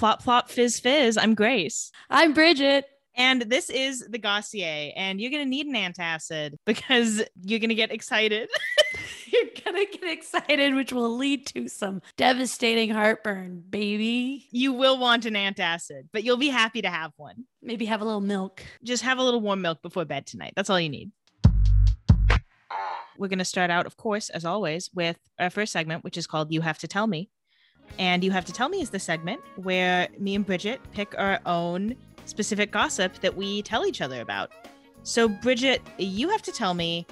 Plop plop fizz fizz. I'm Grace. I'm Bridget. And this is the Gossier. And you're gonna need an antacid because you're gonna get excited. You're gonna get excited, which will lead to some devastating heartburn, baby. you will want an antacid, but you'll be happy to have one. Maybe have a little milk. Just have a little warm milk before bed tonight. That's all you need. We're gonna start out, of course, as always, with our first segment, which is called You Have to Tell Me. And You Have to Tell Me is the segment where me and Bridget pick our own specific gossip that we tell each other about. So, Bridget, you have to tell me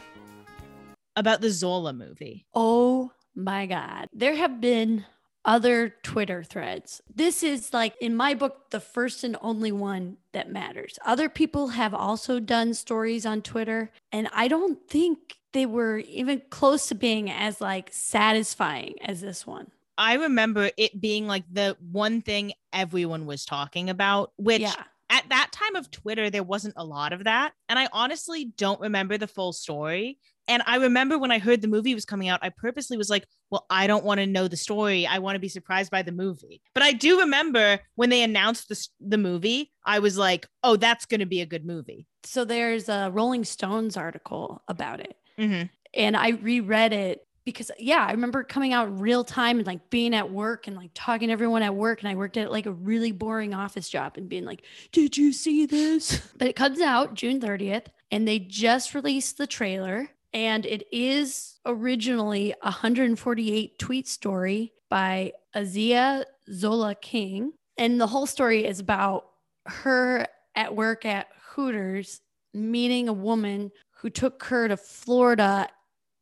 about the Zola movie. Oh my God. There have been other Twitter threads. This is like, in my book, the first and only one that matters. Other people have also done stories on Twitter, and I don't think they were even close to being as like satisfying as this one. I remember it being like the one thing everyone was talking about, which yeah. at that time of Twitter, there wasn't a lot of that. And I honestly don't remember the full story. And I remember when I heard the movie was coming out, I purposely was like, well, I don't want to know the story. I want to be surprised by the movie. But I do remember when they announced the, the movie, I was like, oh, that's going to be a good movie. So there's a Rolling Stones article about it. Mm-hmm. and I reread it because yeah, I remember coming out real time and like being at work and like talking to everyone at work and I worked at like a really boring office job and being like, "Did you see this?" But it comes out June 30th and they just released the trailer and it is originally a 148 tweet story by A'Ziah Zola King and the whole story is about her at work at Hooters meeting a woman who took her to Florida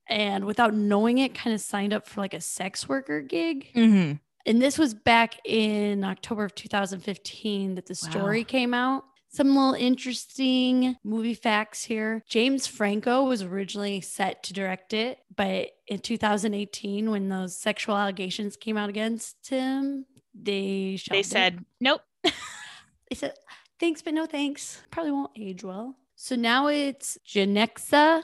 and without knowing it, kind of signed up for like a sex worker gig. Mm-hmm. And this was back in October of 2015 that the story Wow. came out. Some little interesting movie facts here. James Franco was originally set to direct it, but in 2018, when those sexual allegations came out against him, they They it. said, nope. They said, thanks, but no thanks. Probably won't age well. So now it's Janicza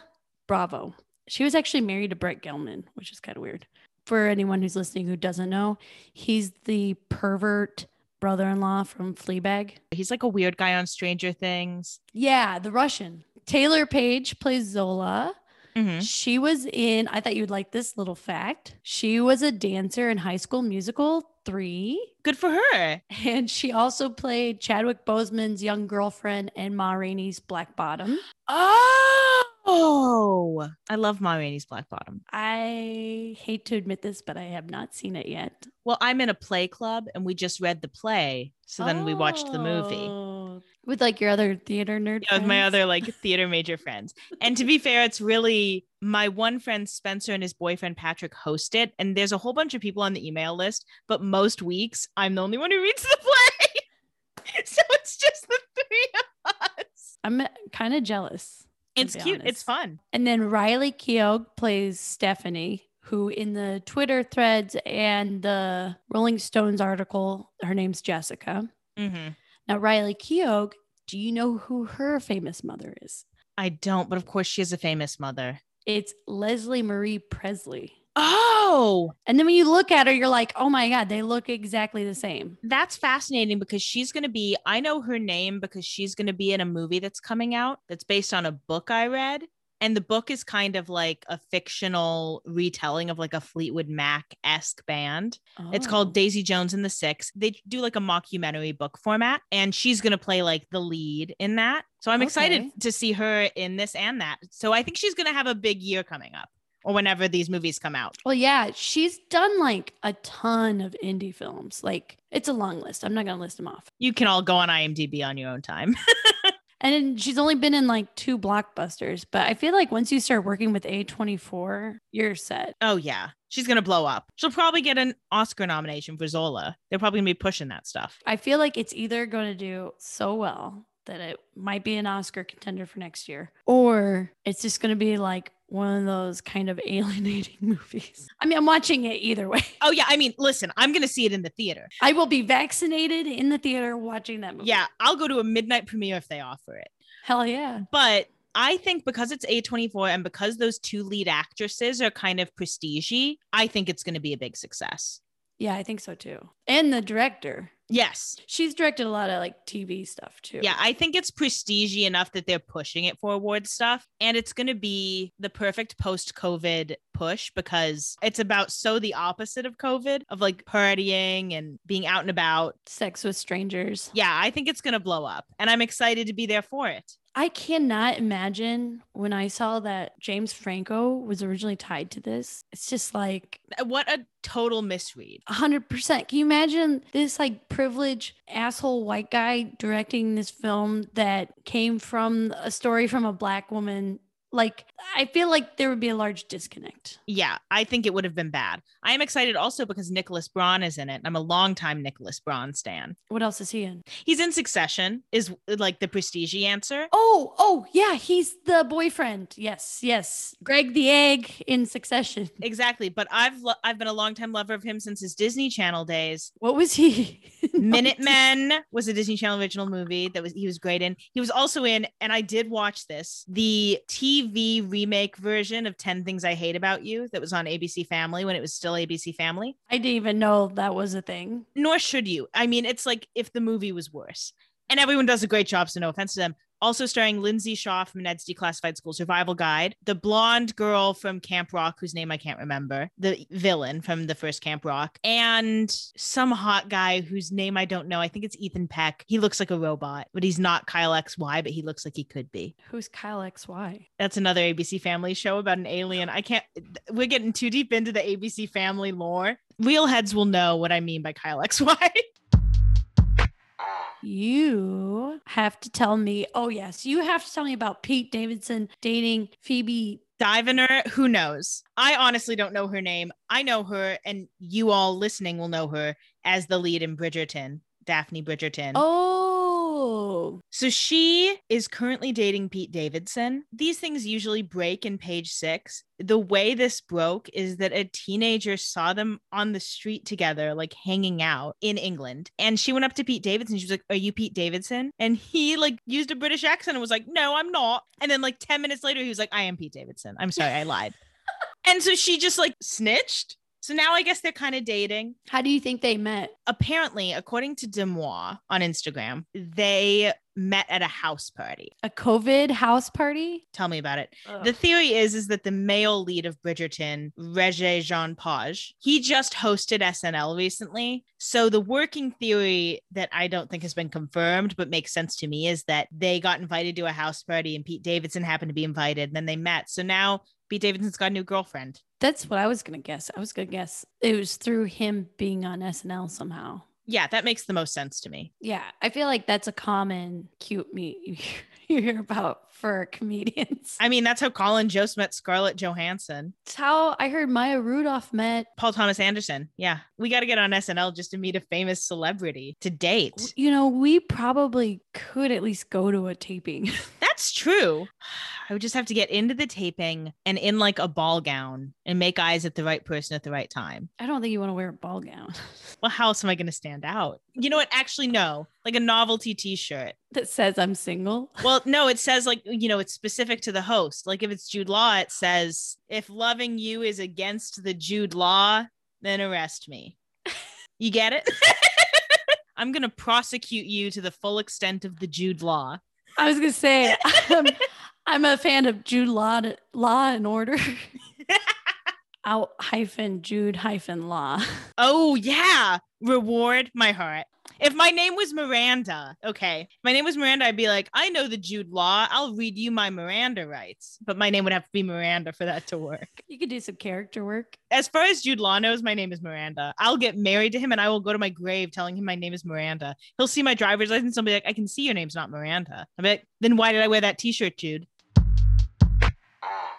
Bravo. She was actually married to Brett Gelman, which is kind of weird. For anyone who's listening who doesn't know, he's the pervert brother in law from Fleabag. He's like a weird guy on Stranger Things. Yeah, the Russian. Taylor Page plays Zola. Mm-hmm. She was in, I thought you'd like this little fact. She was a dancer in High School Musical 3. Good for her. And she also played Chadwick Boseman's young girlfriend and Ma Rainey's Black Bottom. Oh, Oh, I love Ma Rainey's Black Bottom. I hate to admit this, but I have not seen it yet. Well, I'm in a play club and we just read the play. So then we watched the movie. Oh. With like your other theater nerd. Yeah, with my other like theater major friends. And to be fair, it's really my one friend Spencer and his boyfriend Patrick host it. And there's a whole bunch of people on the email list, but most weeks I'm the only one who reads the play. so it's just the three of us. I'm kind of jealous. It's cute. It's fun. And then Riley Keough plays Stephanie, who in the Twitter threads and the Rolling Stones article, her name's Jessica. hmm Now, Riley Keough, do you know who her famous mother is? I don't, but of course she has a famous mother. It's Leslie Marie Presley. Oh, And then when you look at her, you're like, oh my God, they look exactly the same. that's fascinating because she's going to be, I know her name because she's going to be in a movie that's coming out that's based on a book I read. And the book is kind of like a fictional retelling of like a Fleetwood Mac esque band. It's Oh. called Daisy Jones and the Six. They do like a mockumentary book format, and she's going to play like the lead in that. So I'm excited to see her in this and that. So I think she's going to have a big year coming up or whenever these movies come out. Well, yeah, she's done like a ton of indie films. Like it's a long list. I'm not going to list them off. You can all go on IMDb on your own time. And she's only been in like two blockbusters, but I feel like once you start working with A24, you're set. Oh yeah, she's gonna blow up. She'll probably get an Oscar nomination for Zola. They're probably gonna be pushing that stuff. I feel like it's either going to do so well that it might be an Oscar contender for next year, or it's just going to be like one of those kind of alienating movies. I mean, I'm watching it either way. Oh yeah, I mean, listen, I'm gonna see it in the theater. I will be vaccinated in the theater watching that movie. Yeah, I'll go to a midnight premiere if they offer it. Hell yeah. But I think because it's A24 and because those two lead actresses are kind of prestigey, I think it's going to be a big success. Yeah, I think so too. And the director. Yes. She's directed a lot of like TV stuff too. Yeah, I think it's prestige enough that they're pushing it for award stuff. And it's going to be the perfect post COVID push because it's about so the opposite of COVID, of like partying and being out and about. Sex with strangers. Yeah, I think it's going to blow up. And I'm excited to be there for it. I cannot imagine when I saw that James Franco was originally tied to this. It's just like What a total misread. 100%. Can you imagine this like privileged asshole white guy directing this film that came from a story from a black woman? Like, I feel like there would be a large disconnect. Yeah, I think it would have been bad. I am excited also because Nicholas Braun is in it. I'm a longtime Nicholas Braun stan. What else is he in? He's in Succession, is like the prestige answer. Oh, oh, yeah, he's the boyfriend. Yes, yes. Greg the Egg in Succession. Exactly, but I've lo- I've been a longtime lover of him since his Disney Channel days. What was he? Minutemen was a Disney Channel original movie that was he was great in. He was also in, and I did watch this, the TV remake version of 10 Things I Hate About You that was on ABC Family when it was still ABC Family. I didn't even know that was a thing. Nor should you. I mean, it's like if the movie was worse. And everyone does a great job, so no offense to them. Also starring Lindsay Shaw from Ned's Declassified School Survival Guide, the blonde girl from Camp Rock, whose name I can't remember, the villain from the first Camp Rock, and some hot guy whose name I don't know. I think it's Ethan Peck. He looks like a robot, but he's not Kyle XY, but he looks like he could be. Who's Kyle XY? That's another ABC Family show about an alien. I can't, we're getting too deep into the ABC Family lore. Real heads will know what I mean by Kyle XY. You have to tell me. Oh, yes. You have to tell me about Pete Davidson dating Phoebe. Divener, who knows? I honestly don't know her name. I know her, and you all listening will know her as the lead in Bridgerton, Daphne Bridgerton. Oh, Oh. So she is currently dating Pete Davidson. These things usually break in page six. The way this broke is that a teenager saw them on the street together, like hanging out in England. And she went up to Pete Davidson. She was like, Are you Pete Davidson? And he like used a British accent and was like, No, I'm not. And then like 10 minutes later, he was like, I am Pete Davidson. I'm sorry, I lied. and so she just like snitched. So now I guess they're kind of dating how do you think they met? apparently, according to DeuxMoi on Instagram, they met at a house party. A COVID house party? Tell me about it. The theory is is that the male lead of Bridgerton, Regé Jean Page, he just hosted SNL recently. So the working theory that I don't think has been confirmed but makes sense to me is that they got invited to a house party and Pete Davidson happened to be invited and then they met. So now Pete Davidson's got a new girlfriend. That's what I was going to guess. I was going to guess it was through him being on SNL somehow. Yeah, that makes the most sense to me. Yeah, I feel like that's a common cute meet you hear about for comedians. I mean, that's how Colin Jost met Scarlett Johansson. It's how I heard Maya Rudolph met. Paul Thomas Anderson. Yeah. We got to get on SNL just to meet a famous celebrity to date. You know, we probably could at least go to a taping. That's true. I would just have to get into the taping and in like a ball gown and make eyes at the right person at the right time. I don't think you want to wear a ball gown Well, how else am I going to stand out? You know what? Actually, no. Like a novelty t shirt. that says I'm single. Well, no, it says like, you know, it's specific to the host. Like if it's Jude Law, it says, if loving you is against the Jude Law, then arrest me. You get it? I'm going to prosecute you to the full extent of the Jude Law. I was gonna say I'm, I'm a fan of Jude Law, Law and Order. Out hyphen Jude hyphen Law. Oh yeah, reward my heart. If my name was Miranda, okay, if my name was Miranda, I'd be like, I know the Jude Law. I'll read you my Miranda rights, but my name would have to be Miranda for that to work. You could do some character work. As far as Jude Law knows, my name is Miranda. I'll get married to him, and I will go to my grave telling him my name is Miranda. He'll see my driver's license. I'll be like, I can see your name's not Miranda. Be like, then why did I wear that T-shirt, Jude?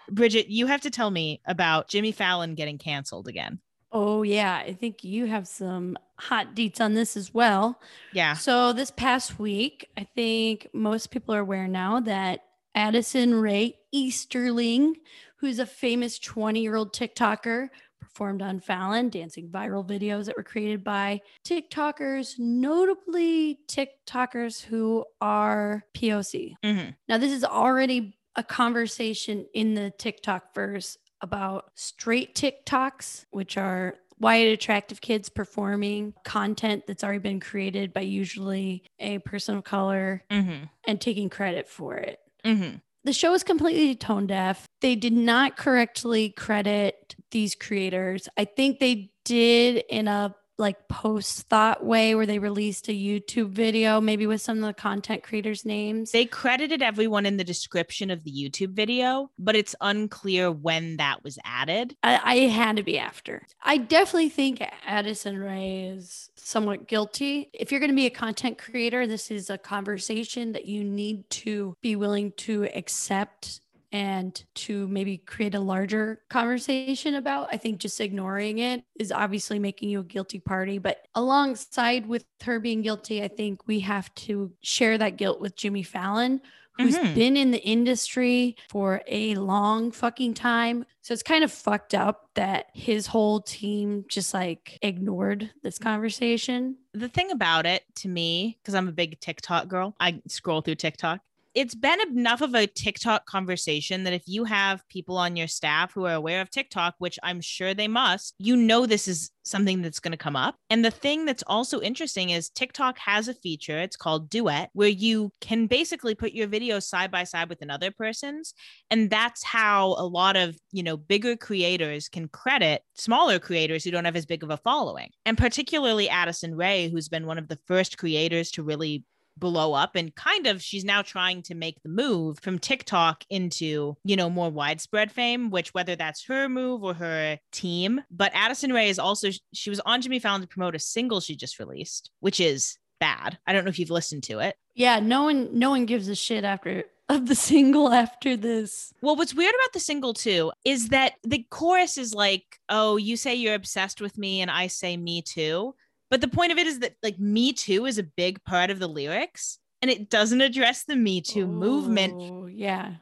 Bridget, you have to tell me about Jimmy Fallon getting canceled again. Oh yeah, I think you have some hot deets on this as well. Yeah. So this past week, I think most people are aware now that Addison Rae Easterling, who's a famous 20-year-old TikToker, performed on Fallon, dancing viral videos that were created by TikTokers, notably TikTokers who are POC. Mhm. Now, this is already a conversation in the TikTok verse about straight TikToks, which are white, attractive kids performing content that's already been created by usually a person of color Mm-hmm. and taking credit for it. Mm-hmm. The show is completely tone deaf. They did not correctly credit these creators. I think they did in a like post thought way where they released a YouTube video, maybe with some of the content creators' names. They credited everyone in the description of the YouTube video, but it's unclear when that was added. I, I had to be after. I definitely think Addison Rae is somewhat guilty. If you're going to be a content creator, this is a conversation that you need to be willing to accept and to maybe create a larger conversation about. I think just ignoring it is obviously making you a guilty party. But alongside with her being guilty, I think we have to share that guilt with Jimmy Fallon, who's Mhm. been in the industry for a long fucking time. So it's kind of fucked up that his whole team just like ignored this conversation. The thing about it to me, because I'm a big TikTok girl, I scroll through TikTok. It's been enough of a TikTok conversation that if you have people on your staff who are aware of TikTok, which I'm sure they must, you know this is something that's going to come up. And the thing that's also interesting is TikTok has a feature, it's called Duet, where you can basically put your videos side by side with another person's. And that's how a lot of, you know, bigger creators can credit smaller creators who don't have as big of a following. And particularly Addison Rae, who's been one of the first creators to really blow up and kind of she's now trying to make the move from TikTok into, you know, more widespread fame, which whether that's her move or her team. But Addison Rae is also she was on Jimmy Fallon to promote a single she just released, which is bad. I don't know if you've listened to it. Yeah, no one no one gives a shit after of the single after this. Well, what's weird about the single too is that the chorus is like, "Oh, you say you're obsessed with me and I say me too." But the point of it is that like me too is a big part of the lyrics and it doesn't address the me too movement. Oh, yeah.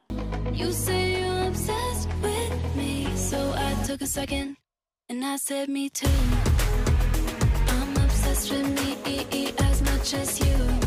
You say you're obsessed with me, so I took a second and I said me too. I'm obsessed with me as much as you.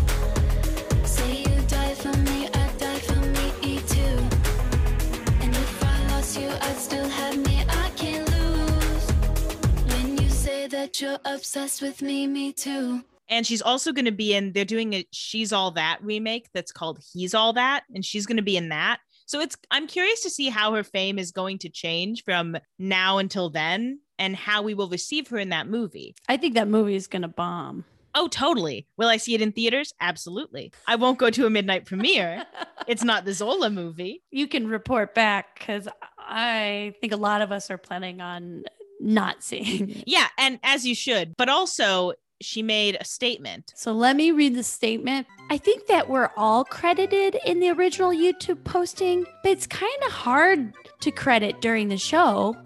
Say you're obsessed with me, me too. And she's also going to be in they're doing a She's All That remake that's called He's All That and she's going to be in that. So it's I'm curious to see how her fame is going to change from now until then and how we will receive her in that movie. I think that movie is gonna bomb. Oh, totally. Will I see it in theaters? Absolutely. I won't go to a midnight premiere. it's not the Zola movie. you can report back because I think a lot of us are planning on not seeing. Mm-hmm. Yeah, and as you should. But also, she made a statement. So let me read the statement. I think that we're all credited in the original YouTube posting, but it's kind of hard to credit during the show.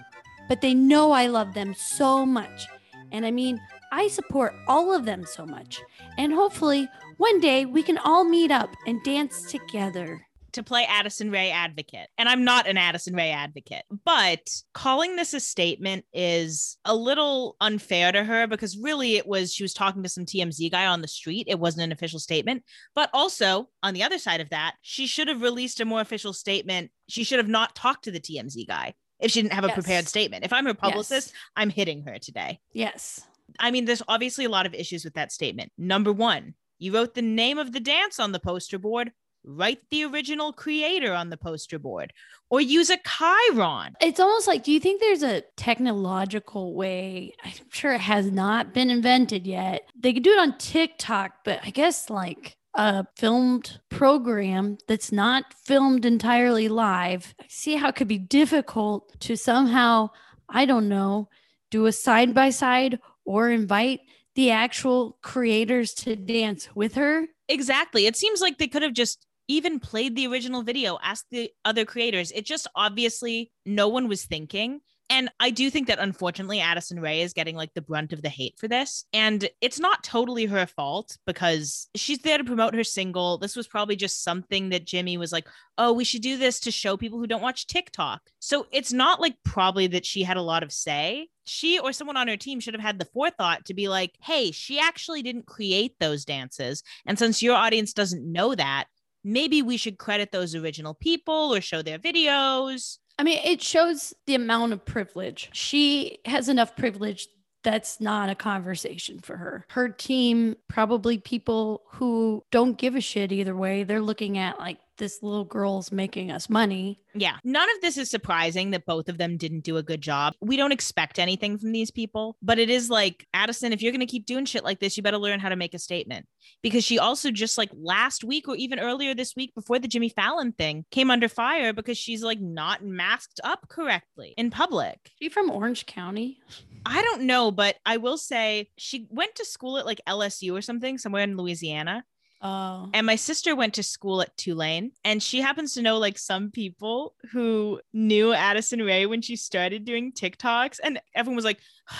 But they know I love them so much. And I mean, I support all of them so much. And hopefully, one day we can all meet up and dance together. To play Addison Rae advocate. And I'm not an Addison Rae advocate, but calling this a statement is a little unfair to her because really it was she was talking to some TMZ guy on the street. It wasn't an official statement. But also, on the other side of that, she should have released a more official statement. She should have not talked to the TMZ guy if she didn't have a Yes. prepared statement. If I'm her publicist, Yes. I'm hitting her today. Yes. I mean, there's obviously a lot of issues with that statement. Number one, you wrote the name of the dance on the poster board. Write the original creator on the poster board or use a chyron. It's almost like, do you think there's a technological way? I'm sure it has not been invented yet. They could do it on TikTok, but I guess like a filmed program that's not filmed entirely live. I see how it could be difficult to somehow, I don't know, do a side by side or invite the actual creators to dance with her. Exactly. It seems like they could have just even played the original video, asked the other creators. It just obviously no one was thinking. And I do think that unfortunately Addison Rae is getting like the brunt of the hate for this. And it's not totally her fault because she's there to promote her single. This was probably just something that Jimmy was like, oh, we should do this to show people who don't watch TikTok. So it's not like probably that she had a lot of say. She or someone on her team should have had the forethought to be like, hey, she actually didn't create those dances. And since your audience doesn't know that, maybe we should credit those original people or show their videos. I mean, it shows the amount of privilege. She has enough privilege that's not a conversation for her. Her team, probably people who don't give a shit either way, they're looking at like, this little girl's making us money. Yeah. None of this is surprising that both of them didn't do a good job. We don't expect anything from these people, but it is like, Addison, if you're going to keep doing shit like this, you better learn how to make a statement. Because she also just like last week or even earlier this week before the Jimmy Fallon thing came under fire because she's like not masked up correctly in public. She from Orange County? I don't know, but I will say she went to school at like LSU or something, somewhere in Louisiana. Oh. And my sister went to school at Tulane, and she happens to know like some people who knew Addison Rae when she started doing TikToks. And everyone was like,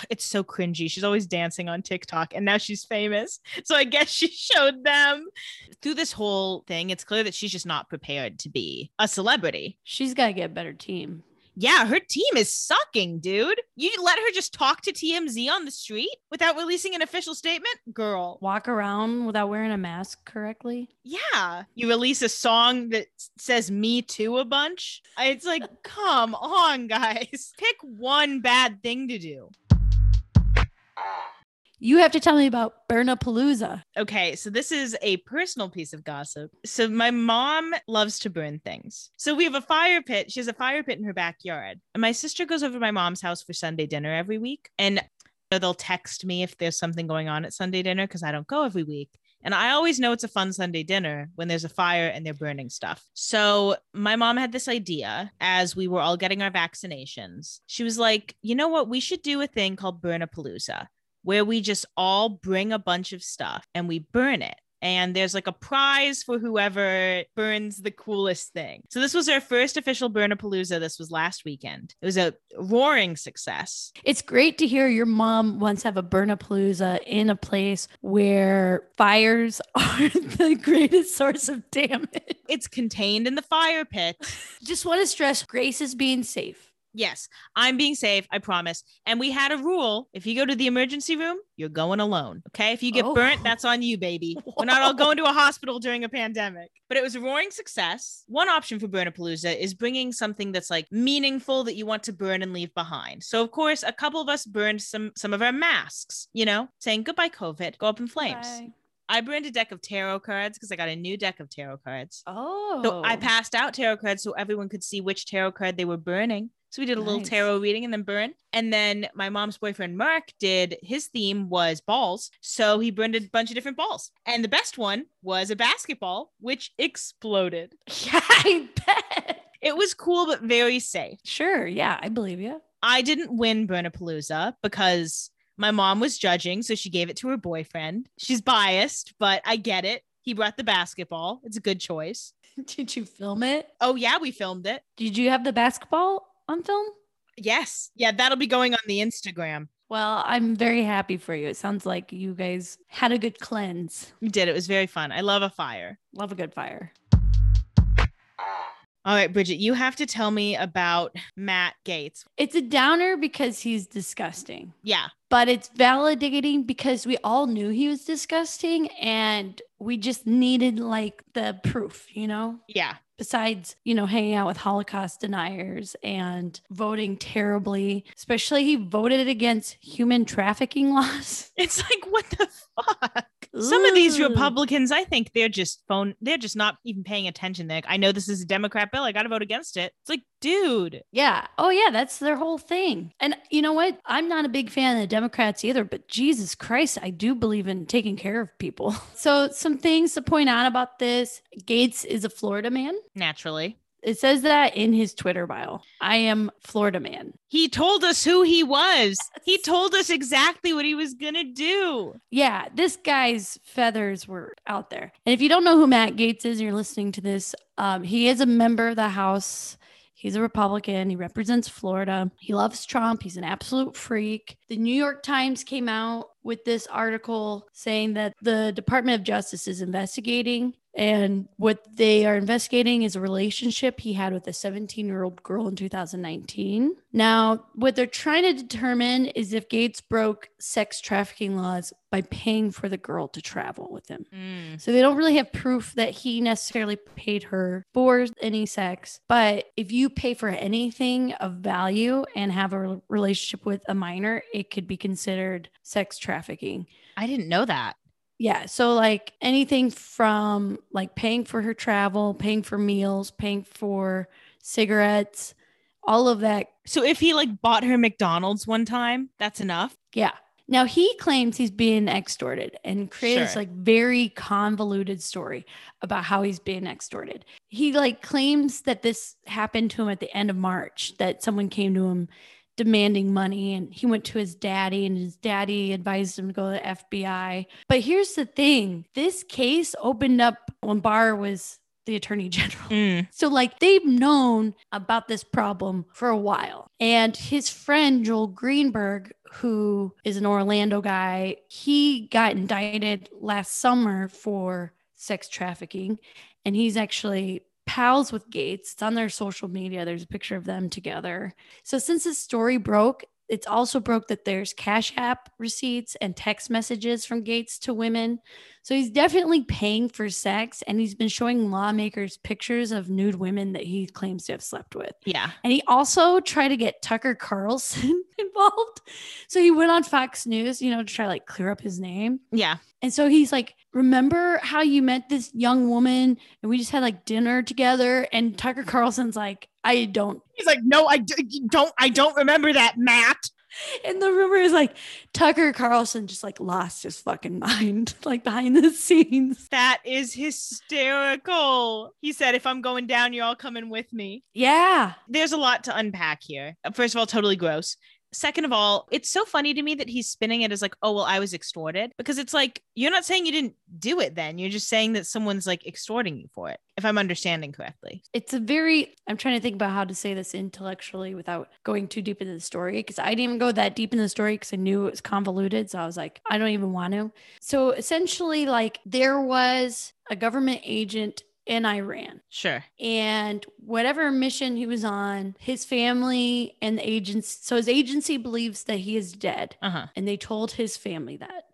it's so cringy. She's always dancing on TikTok, and now she's famous. So I guess she showed them through this whole thing. It's clear that she's just not prepared to be a celebrity. She's got to get a better team. Yeah, her team is sucking, dude. You let her just talk to TMZ on the street without releasing an official statement? Girl. Walk around without wearing a mask correctly. Yeah. You release a song that says me too a bunch. It's like, come on, guys. Pick one bad thing to do. You have to tell me about Burnapalooza. Okay, so this is a personal piece of gossip. So my mom loves to burn things. So we have a fire pit. She has a fire pit in her backyard. And my sister goes over to my mom's house for Sunday dinner every week. And they'll text me if there's something going on at Sunday dinner because I don't go every week. And I always know it's a fun Sunday dinner when there's a fire and they're burning stuff. So my mom had this idea as we were all getting our vaccinations. She was like, you know what? We should do a thing called Burnapalooza where we just all bring a bunch of stuff and we burn it. And there's like a prize for whoever burns the coolest thing. So this was our first official Burnapalooza. This was last weekend. It was a roaring success. It's great to hear your mom once have a Burnapalooza in a place where fires are the greatest source of damage. It's contained in the fire pit. Just want to stress Grace is being safe. Yes, I'm being safe, I promise. And we had a rule if you go to the emergency room, you're going alone. Okay. If you get Oh. burnt, that's on you, baby. We're not all going to a hospital during a pandemic. But it was a roaring success. One option for Burnapalooza is bringing something that's like meaningful that you want to burn and leave behind. So, of course, a couple of us burned some some of our masks, you know, saying goodbye, COVID, go up in flames. Bye. I burned a deck of tarot cards because I got a new deck of tarot cards. Oh. So I oh. passed out tarot cards so everyone could see which tarot card they were burning. So we did a little tarot reading and then burn. And then my mom's boyfriend Mark did his theme was balls. So he burned a bunch of different balls. And the best one was a basketball, which exploded. Yeah, I bet. It was cool, but very safe. Sure. Yeah, I believe you. I didn't win Burnapalooza because my mom was judging. So she gave it to her boyfriend. She's biased, but I get it. He brought the basketball. It's a good choice. Did you film it? Oh, yeah, we filmed it. Did you have the basketball on film? Yes. Yeah, that'll be going on the Instagram. Well, I'm very happy for you. It sounds like you guys had a good cleanse. We did. It was very fun. I love a fire. Love a good fire. All right, Bridget, you have to tell me about Matt Gaetz. It's a downer because he's disgusting, Yeah. but it's validating because we all knew he was disgusting and we just needed like the proof, you know? Yeah. Besides, you know, hanging out with Holocaust deniers and voting terribly, especially he voted against human trafficking laws. It's like, what the fuck? Some of these Republicans, I think they're just phone, they're just not even paying attention. They're like, I know this is a Democrat bill. I got to vote against it. It's like, dude, Yeah. Oh, yeah. That's their whole thing. And you know what? I'm not a big fan of the Democrats either, but Jesus Christ, I do believe in taking care of people. So, some things to point out about this Gaetz is a Florida man. Naturally. It says that in his Twitter bio. I am Florida man. He told us who he was. He told us exactly what he was going to do. Yeah, this guy's feathers were out there. And if you don't know who Matt Gaetz is, you're listening to this. Um, he is a member of the House. He's a Republican. He represents Florida. He loves Trump. He's an absolute freak. The New York Times came out with this article saying that the Department of Justice is investigating And what they are investigating is a relationship he had with a 17 year old girl in 2019. Now, what they're trying to determine is if Gaetz broke sex trafficking laws by paying for the girl to travel with him. Mm. So they don't really have proof that he necessarily paid her for any sex. But if you pay for anything of value and have a relationship with a minor, it could be considered sex trafficking. I didn't know that. Yeah. So like anything from like paying for her travel, paying for meals, paying for cigarettes, all of that. So if he like bought her McDonald's one time, that's enough. Yeah. Now he claims he's being extorted and created this Sure. like very convoluted story about how he's being extorted. He like claims that this happened to him at the end of March, that someone came to him demanding money and he went to his daddy and his daddy advised him to go to the FBI. But here's the thing, this case opened up when Barr was the attorney general. Mm. So, like, they've known about this problem for a while. And his friend, Joel Greenberg, who is an Orlando guy, he got indicted last summer for sex trafficking. And he's actually pals with Gaetz. It's on their social media. There's a picture of them together. So, since this story broke, it's also broke that there's Cash App receipts and text messages from Gaetz to women. So he's definitely paying for sex and he's been showing lawmakers pictures of nude women that he claims to have slept with. Yeah. And he also tried to get Tucker Carlson involved. So he went on Fox News, you know, to try like clear up his name. Yeah. And so he's like, Remember how you met this young woman and we just had like dinner together? And Tucker Carlson's like, I don't. He's like, no, I d- don't. I don't remember that, Matt. And the rumor is like Tucker Carlson just like lost his fucking mind, like behind the scenes. That is hysterical. He said, if I'm going down, you're all coming with me. Yeah. There's a lot to unpack here. First of all, totally gross. Second of all, it's so funny to me that he's spinning it as like, oh, well, I was extorted because it's like, you're not saying you didn't do it then. You're just saying that someone's like extorting you for it, if I'm understanding correctly. It's a very, I'm trying to think about how to say this intellectually without going too deep into the story because I didn't even go that deep in the story because I knew it was convoluted. So I was like, I don't even want to. So essentially, like, there was a government agent in Iran. Sure. and whatever mission he was on, his family and the agents. So his agency believes that he is dead, Uh huh. and they told his family that.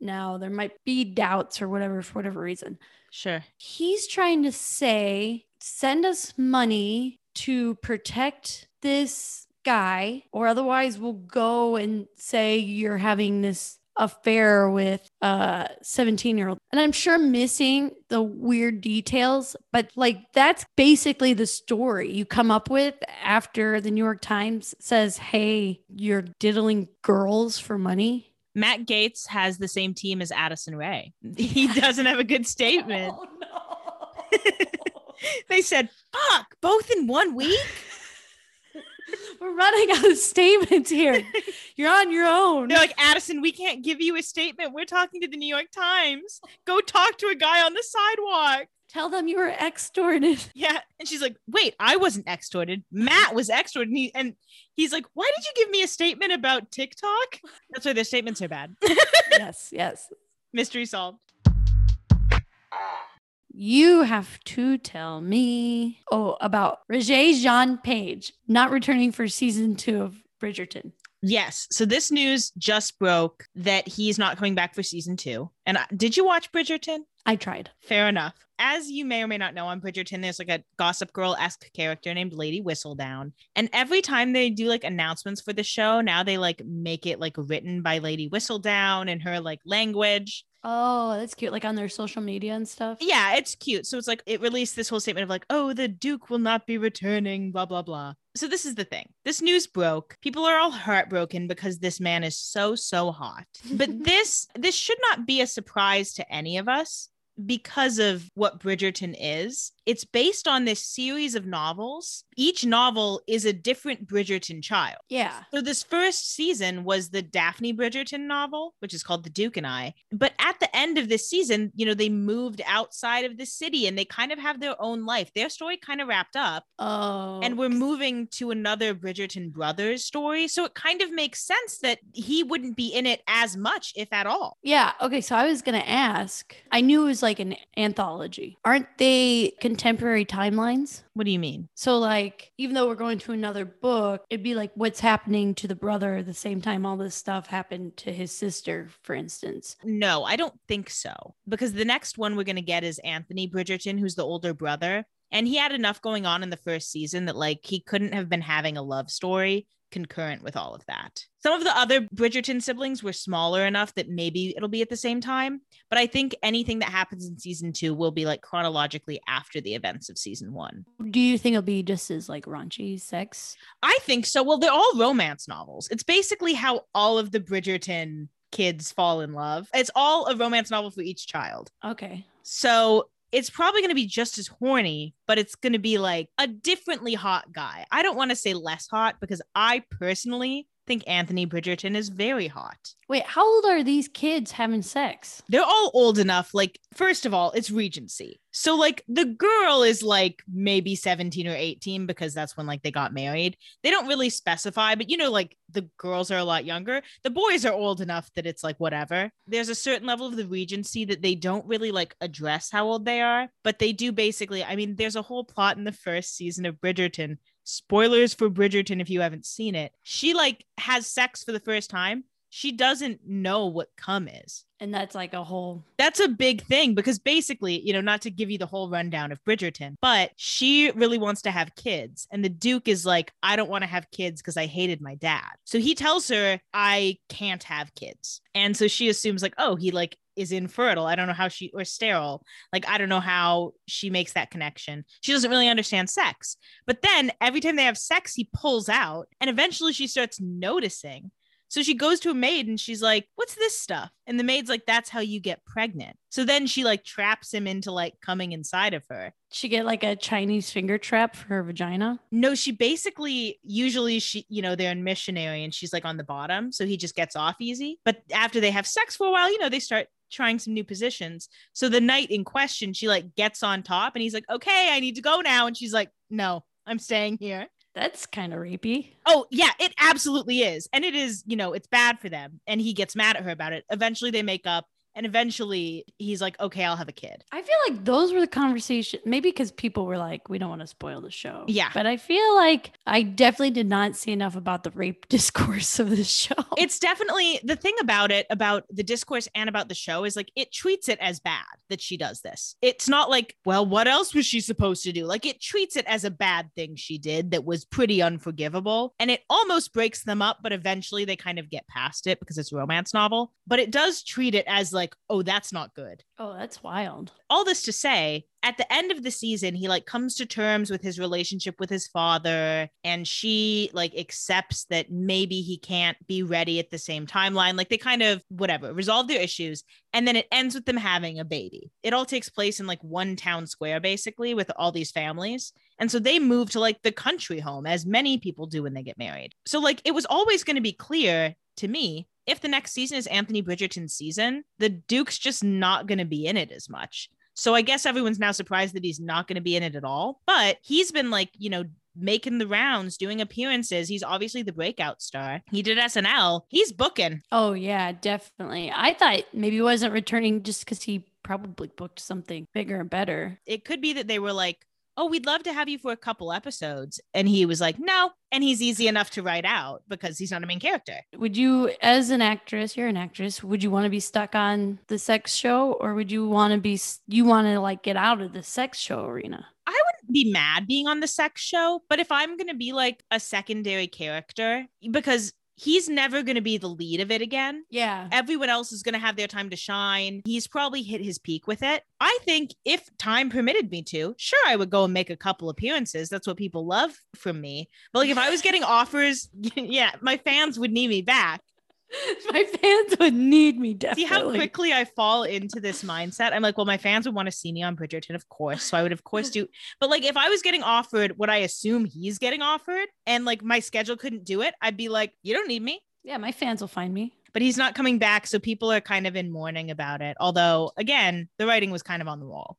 Now there might be doubts or whatever for whatever reason. Sure. He's trying to say, send us money to protect this guy, or otherwise we'll go and say you're having this affair with uh, a 17 year old. And I'm sure missing the weird details, but like that's basically the story you come up with after the New York Times says, hey, you're diddling girls for money. Matt Gaetz has the same team as Addison Rae. He doesn't have a good statement. Oh, they said, fuck, both in one week? We're running out of statements here. You're on your own. They're like, Addison, we can't give you a statement. We're talking to the New York Times. Go talk to a guy on the sidewalk. Tell them you were extorted. Yeah. And she's like, wait, I wasn't extorted. Matt was extorted. And, he, and he's like, why did you give me a statement about TikTok? That's why their statements are bad. yes, yes. Mystery solved. You have to tell me. Oh, about Regé Jean Page not returning for season two of Bridgerton. Yes. So this news just broke that he's not coming back for season two. And I, did you watch Bridgerton? I tried. Fair enough. As you may or may not know, on Bridgerton, there's like a Gossip Girl esque character named Lady Whistledown. And every time they do like announcements for the show, now they like make it like written by Lady Whistledown in her like language. Oh, that's cute. Like on their social media and stuff. Yeah, it's cute. So it's like it released this whole statement of like, oh, the Duke will not be returning, blah, blah, blah. So this is the thing. This news broke. People are all heartbroken because this man is so, so hot. But this this should not be a surprise to any of us because of what Bridgerton is. It's based on this series of novels. Each novel is a different Bridgerton child. Yeah. So this first season was the Daphne Bridgerton novel, which is called The Duke and I. But at the end of this season, you know, they moved outside of the city and they kind of have their own life. Their story kind of wrapped up Oh. and we're moving to another Bridgerton brothers story. So it kind of makes sense that he wouldn't be in it as much, if at all. Yeah. Okay. So I was going to ask, I knew it was like an anthology. Aren't they contemporary timelines? What do you mean? So, like, even though we're going to another book, it'd be like what's happening to the brother at the same time all this stuff happened to his sister, for instance. No, I don't think so. Because the next one we're going to get is Anthony Bridgerton, who's the older brother. And he had enough going on in the first season that, like, he couldn't have been having a love story concurrent with all of that. Some of the other Bridgerton siblings were smaller enough that maybe it'll be at the same time. But I think anything that happens in season two will be like chronologically after the events of season one. Do you think it'll be just as like raunchy sex? I think so. Well, they're all romance novels. It's basically how all of the Bridgerton kids fall in love. It's all a romance novel for each child. Okay. So it's probably going to be just as horny, but it's going to be like a differently hot guy. I don't want to say less hot because I personally think Anthony Bridgerton is very hot. Wait, how old are these kids having sex? They're all old enough. Like, first of all, it's Regency. So, like, the girl is like maybe 17 or 18 because that's when like they got married. They don't really specify, but you know, like the girls are a lot younger. The boys are old enough that it's like whatever. There's a certain level of the Regency that they don't really like address how old they are, but they do basically. I mean, there's a whole plot in the first season of Bridgerton spoilers for Bridgerton if you haven't seen it. She like has sex for the first time. She doesn't know what cum is. And that's like a whole That's a big thing because basically, you know, not to give you the whole rundown of Bridgerton, but she really wants to have kids. And the Duke is like, I don't want to have kids because I hated my dad. So he tells her, I can't have kids. And so she assumes, like, oh, he like is infertile. I don't know how she or sterile. Like I don't know how she makes that connection. She doesn't really understand sex. But then every time they have sex, he pulls out and eventually she starts noticing. So she goes to a maid and she's like, "What's this stuff?" And the maid's like, "That's how you get pregnant." So then she like traps him into like coming inside of her. she get like a Chinese finger trap for her vagina. No, she basically usually she, you know, they're in missionary and she's like on the bottom, so he just gets off easy. But after they have sex for a while, you know, they start trying some new positions. So the night in question, she like gets on top and he's like, "Okay, I need to go now." And she's like, "No, I'm staying here." That's kind of rapey. Oh, yeah, it absolutely is. And it is, you know, it's bad for them. And he gets mad at her about it. Eventually they make up. And eventually he's like, okay, I'll have a kid. I feel like those were the conversations, maybe because people were like, we don't want to spoil the show. Yeah. But I feel like I definitely did not see enough about the rape discourse of the show. It's definitely the thing about it, about the discourse and about the show is like it treats it as bad that she does this. It's not like, well, what else was she supposed to do? Like it treats it as a bad thing she did that was pretty unforgivable. And it almost breaks them up, but eventually they kind of get past it because it's a romance novel. But it does treat it as like, oh, that's not good. oh, that's wild. all this to say at the end of the season he like comes to terms with his relationship with his father and she like accepts that maybe he can't be ready at the same timeline like they kind of whatever resolve their issues and then it ends with them having a baby it all takes place in like one town square basically with all these families and so they move to like the country home as many people do when they get married so like it was always going to be clear to me if the next season is Anthony Bridgerton's season, the Duke's just not going to be in it as much. So I guess everyone's now surprised that he's not going to be in it at all. But he's been like, you know, making the rounds, doing appearances. He's obviously the breakout star. He did SNL. He's booking. Oh, yeah, definitely. I thought maybe he wasn't returning just because he probably booked something bigger and better. It could be that they were like, oh, we'd love to have you for a couple episodes. And he was like, no. And he's easy enough to write out because he's not a main character. Would you, as an actress, you're an actress, would you want to be stuck on the sex show or would you want to be, you want to like get out of the sex show arena? I wouldn't be mad being on the sex show, but if I'm going to be like a secondary character, because he's never going to be the lead of it again. Yeah. Everyone else is going to have their time to shine. He's probably hit his peak with it. I think if time permitted me to, sure, I would go and make a couple appearances. That's what people love from me. But like if I was getting offers, yeah, my fans would need me back. My fans would need me definitely. See how quickly I fall into this mindset? I'm like, well, my fans would want to see me on Bridgerton, of course. So I would, of course, do. But like, if I was getting offered what I assume he's getting offered and like my schedule couldn't do it, I'd be like, you don't need me. Yeah, my fans will find me. But he's not coming back. So people are kind of in mourning about it. Although, again, the writing was kind of on the wall.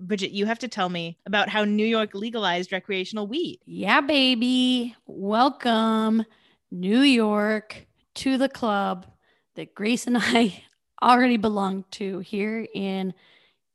Bridget, you have to tell me about how New York legalized recreational weed. Yeah, baby. Welcome, New York, to the club that Grace and I already belonged to here in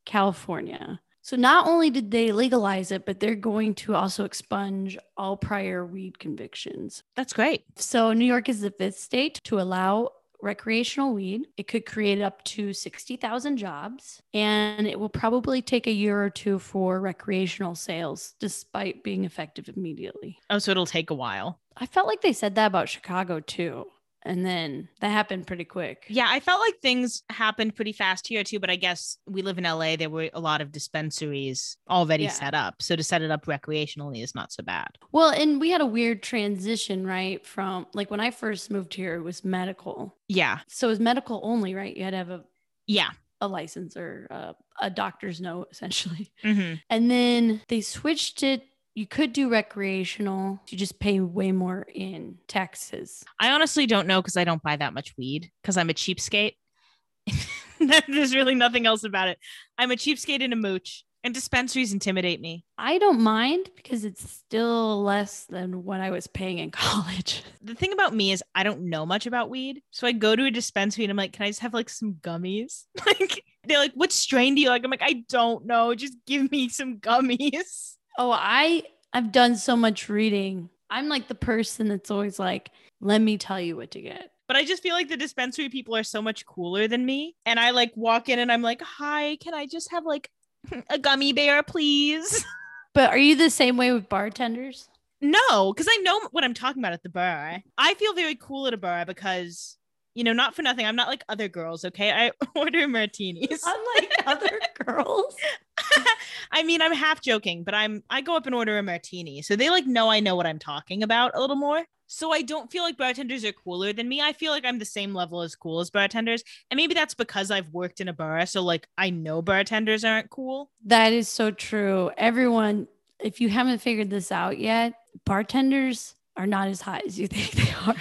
California. So not only did they legalize it, but they're going to also expunge all prior weed convictions. That's great. So New York is the fifth state to allow recreational weed. It could create up to 60,000 jobs, and it will probably take a year or two for recreational sales, despite being effective immediately. Oh, so it'll take a while. I felt like they said that about Chicago too. And then that happened pretty quick. Yeah, I felt like things happened pretty fast here too, but I guess we live in LA. There were a lot of dispensaries already Yeah. set up. So to set it up recreationally is not so bad. Well, and we had a weird transition, right? From like when I first moved here, it was medical. Yeah. So it was medical only, right? You had to have a, Yeah. a license or a, a doctor's note, essentially. hmm And then they switched it. You could do recreational. You just pay way more in taxes. I honestly don't know because I don't buy that much weed because I'm a cheapskate. There's really nothing else about it. I'm a cheapskate and a mooch, and dispensaries intimidate me. I don't mind because it's still less than what I was paying in college. The thing about me is I don't know much about weed. So I go to a dispensary and I'm like, can I just have like some gummies? Like they're like, what strain do you like? I'm like, I don't know. Just give me some gummies. Oh, I I've done so much reading. I'm like the person that's always like, let me tell you what to get. But I just feel like the dispensary people are so much cooler than me. And I like walk in and I'm like, hi, can I just have like a gummy bear, please? But are you the same way with bartenders? No, because I know what I'm talking about at the bar. I feel very cool at a bar because, you know, not for nothing. I'm not like other girls, okay? I order martinis. Unlike other girls. I mean, I'm half joking, but I'm I go up and order a martini. So they like know I know what I'm talking about a little more. So I don't feel like bartenders are cooler than me. I feel like I'm the same level as cool as bartenders. And maybe that's because I've worked in a bar. So like I know bartenders aren't cool. That is so true. Everyone, if you haven't figured this out yet, bartenders are not as hot as you think they are.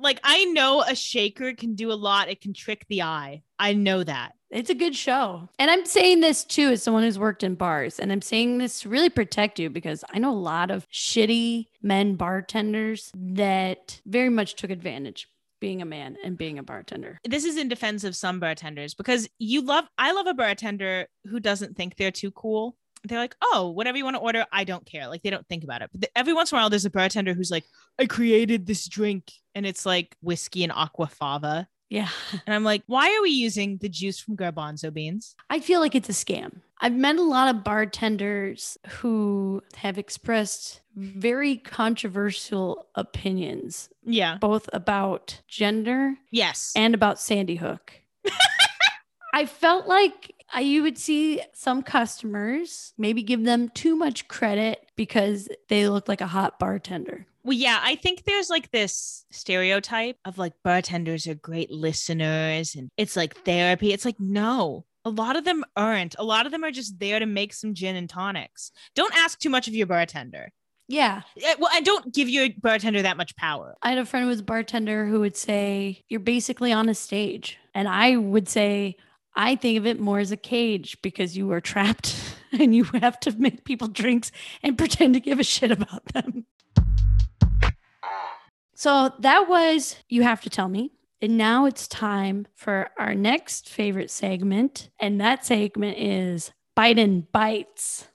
Like I know a shaker can do a lot. It can trick the eye. I know that. It's a good show. And I'm saying this too as someone who's worked in bars. And I'm saying this to really protect you because I know a lot of shitty men bartenders that very much took advantage being a man and being a bartender. this is in defense of some bartenders because you love I love a bartender who doesn't think they're too cool. They're like, oh, whatever you want to order, I don't care. Like they don't think about it. But th- every once in a while, there's a bartender who's like, I created this drink, and it's like whiskey and aquafaba, Yeah. and I'm like, why are we using the juice from garbanzo beans? I feel like it's a scam. I've met a lot of bartenders who have expressed very controversial opinions, Yeah. both about gender Yes. and about Sandy Hook. I felt like I, you would see some customers maybe give them too much credit because they look like a hot bartender. Well, yeah, I think there's like this stereotype of like bartenders are great listeners and it's like therapy. It's like, no, a lot of them aren't. A lot of them are just there to make some gin and tonics. Don't ask too much of your bartender. Yeah. Eh, Well, and don't give your bartender that much power. I had a friend who was a bartender who would say, You're basically on a stage. And I would say, I think of it more as a cage because you are trapped and you have to make people drinks and pretend to give a shit about them. So that was You Have to Tell Me. And now it's time for our next favorite segment. And that segment is Biden Bites.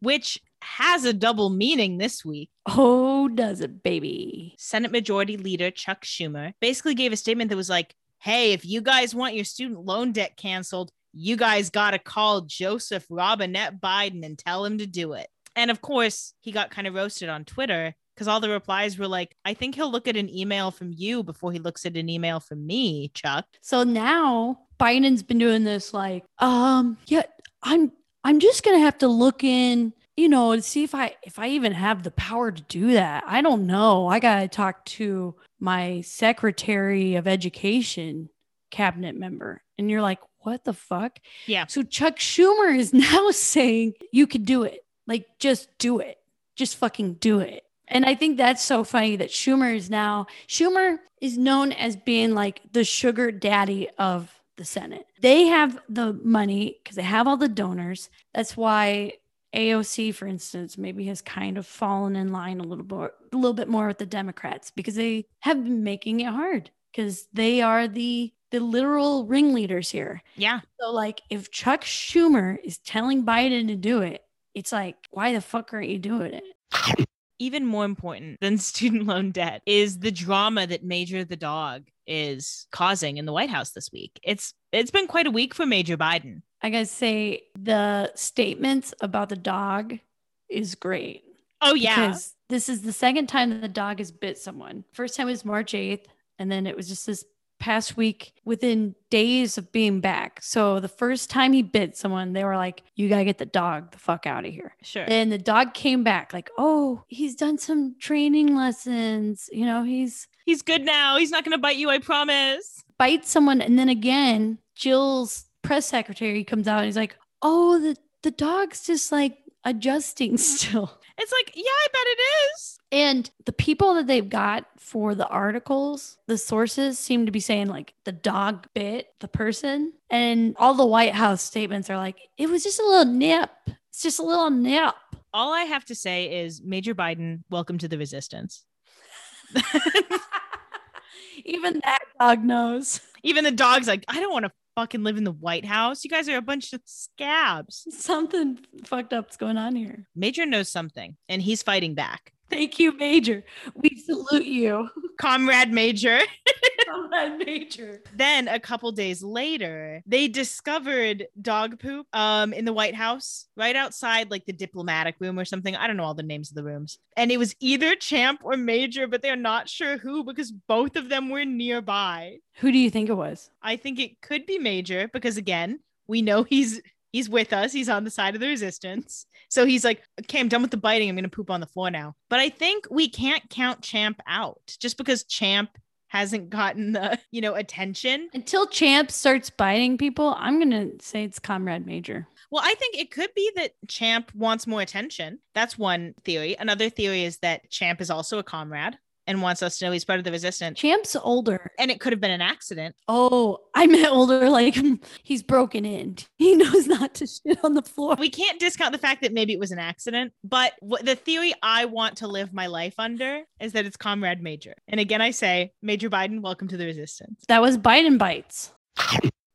Which has a double meaning this week. Oh, does it, baby? Senate Majority Leader Chuck Schumer basically gave a statement that was like, hey, if you guys want your student loan debt canceled, you guys got to call Joseph Robinette Biden and tell him to do it. And of course, he got kind of roasted on Twitter because all the replies were like, I think he'll look at an email from you before he looks at an email from me, Chuck. So now Biden's been doing this like, um, yeah, I'm I'm just gonna have to look in, you know, to see if I if I even have the power to do that. I don't know. I gotta talk to my Secretary of Education cabinet member. And you're like, what the fuck? Yeah. So Chuck Schumer is now saying you could do it. Like, just do it. Just fucking do it. And I think that's so funny that Schumer is now, Schumer is known as being like the sugar daddy of the Senate. They have the money because they have all the donors. That's why AOC, for instance, maybe has kind of fallen in line a little more, a little bit more with the Democrats because they have been making it hard because they are the the literal ringleaders here. Yeah. So, like, if Chuck Schumer is telling Biden to do it, it's like, why the fuck aren't you doing it? Even more important than student loan debt is the drama that Major the dog is causing in the White House this week. It's it's been quite a week for Major Biden. I gotta say, the statements about the dog is great. Oh yeah. Because this is the second time that the dog has bit someone. First time was March 8th, and then it was just this past week within days of being back. So the first time he bit someone, they were like, You gotta get the dog the fuck out of here. Sure. And the dog came back, like, Oh, he's done some training lessons. You know, he's He's good now. He's not going to bite you, I promise. Bite someone. And then again, Jill's press secretary comes out and he's like, Oh, the, the dog's just like adjusting still. It's like, yeah, I bet it is. And the people that they've got for the articles, the sources seem to be saying like the dog bit the person. And all the White House statements are like, it was just a little nip. It's just a little nip. All I have to say is Major Biden, welcome to the resistance. Even that dog knows. Even the dog's like, I don't want to fucking live in the White House. You guys are a bunch of scabs. Something fucked up's going on here. Major knows something and he's fighting back. Thank you, Major. We salute you. Comrade Major. Comrade Major. then a couple days later, they discovered dog poop um in the White House, right outside like the diplomatic room or something. I don't know all the names of the rooms. And it was either Champ or Major, but they're not sure who because both of them were nearby. Who do you think it was? I think it could be Major because again, we know he's he's with us. He's on the side of the resistance. So he's like, okay, I'm done with the biting. I'm gonna poop on the floor now. But I think we can't count Champ out just because Champ hasn't gotten the, you know, attention. Until Champ starts biting people, I'm going to say it's Comrade Major. Well, I think it could be that Champ wants more attention. That's one theory. Another theory is that Champ is also a comrade and wants us to know he's part of the resistance. Champ's older. And it could have been an accident. Oh, I meant older, like he's broken in. He knows not to shit on the floor. We can't discount the fact that maybe it was an accident, but what the theory I want to live my life under is that it's Comrade Major. And again, I say, Major Biden, welcome to the resistance. That was Biden bites.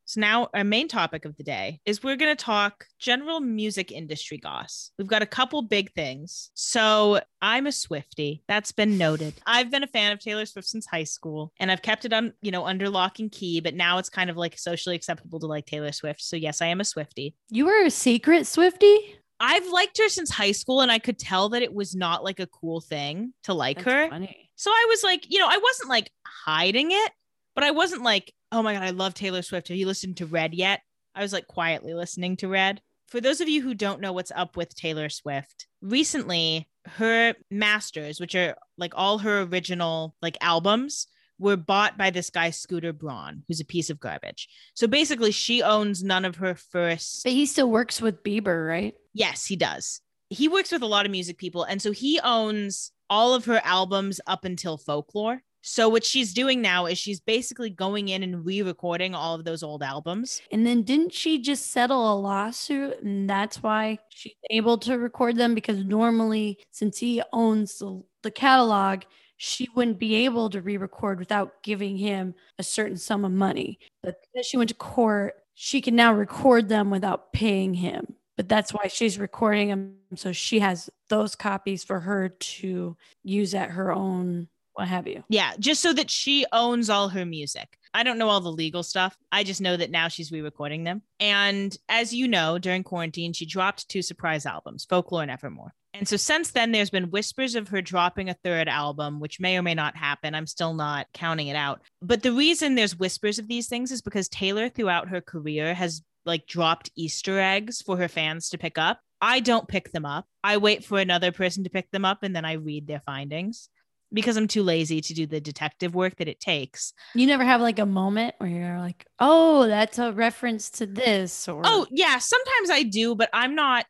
So now our main topic of the day is we're going to talk general music industry goss. We've got a couple big things. So I'm a Swifty. That's been noted. I've been a fan of Taylor Swift since high school and I've kept it on, you know, under lock and key, but now it's kind of like socially acceptable to like Taylor Swift. So yes, I am a Swifty. You were a secret Swifty? I've liked her since high school and I could tell that it was not like a cool thing to like That's her. funny. So I was like, you know, I wasn't like hiding it, but I wasn't like, oh my God, I love Taylor Swift. Have you listened to Red yet? I was like quietly listening to Red. For those of you who don't know what's up with Taylor Swift, recently her masters, which are like all her original like albums, were bought by this guy, Scooter Braun, who's a piece of garbage. So basically, she owns none of her first But he still works with Bieber, right? Yes, he does. He works with a lot of music people. And so he owns all of her albums up until folklore. So what she's doing now is she's basically going in and re-recording all of those old albums. And then didn't she just settle a lawsuit and that's why she's able to record them? Because normally, since he owns the, the catalog, she wouldn't be able to re-record without giving him a certain sum of money. But because she went to court, she can now record them without paying him. But that's why she's recording them. So she has those copies for her to use at her own, what have you. Yeah, just so that she owns all her music. I don't know all the legal stuff. I just know that now she's re-recording them. And as you know, during quarantine, she dropped two surprise albums, Folklore and Evermore. And so since then, there's been whispers of her dropping a third album, which may or may not happen. I'm still not counting it out. But the reason there's whispers of these things is because Taylor, throughout her career, has like dropped Easter eggs for her fans to pick up. I don't pick them up. I wait for another person to pick them up and then I read their findings because I'm too lazy to do the detective work that it takes. You never have like a moment where you're like, oh, that's a reference to this or Oh, yeah, sometimes I do, but I'm not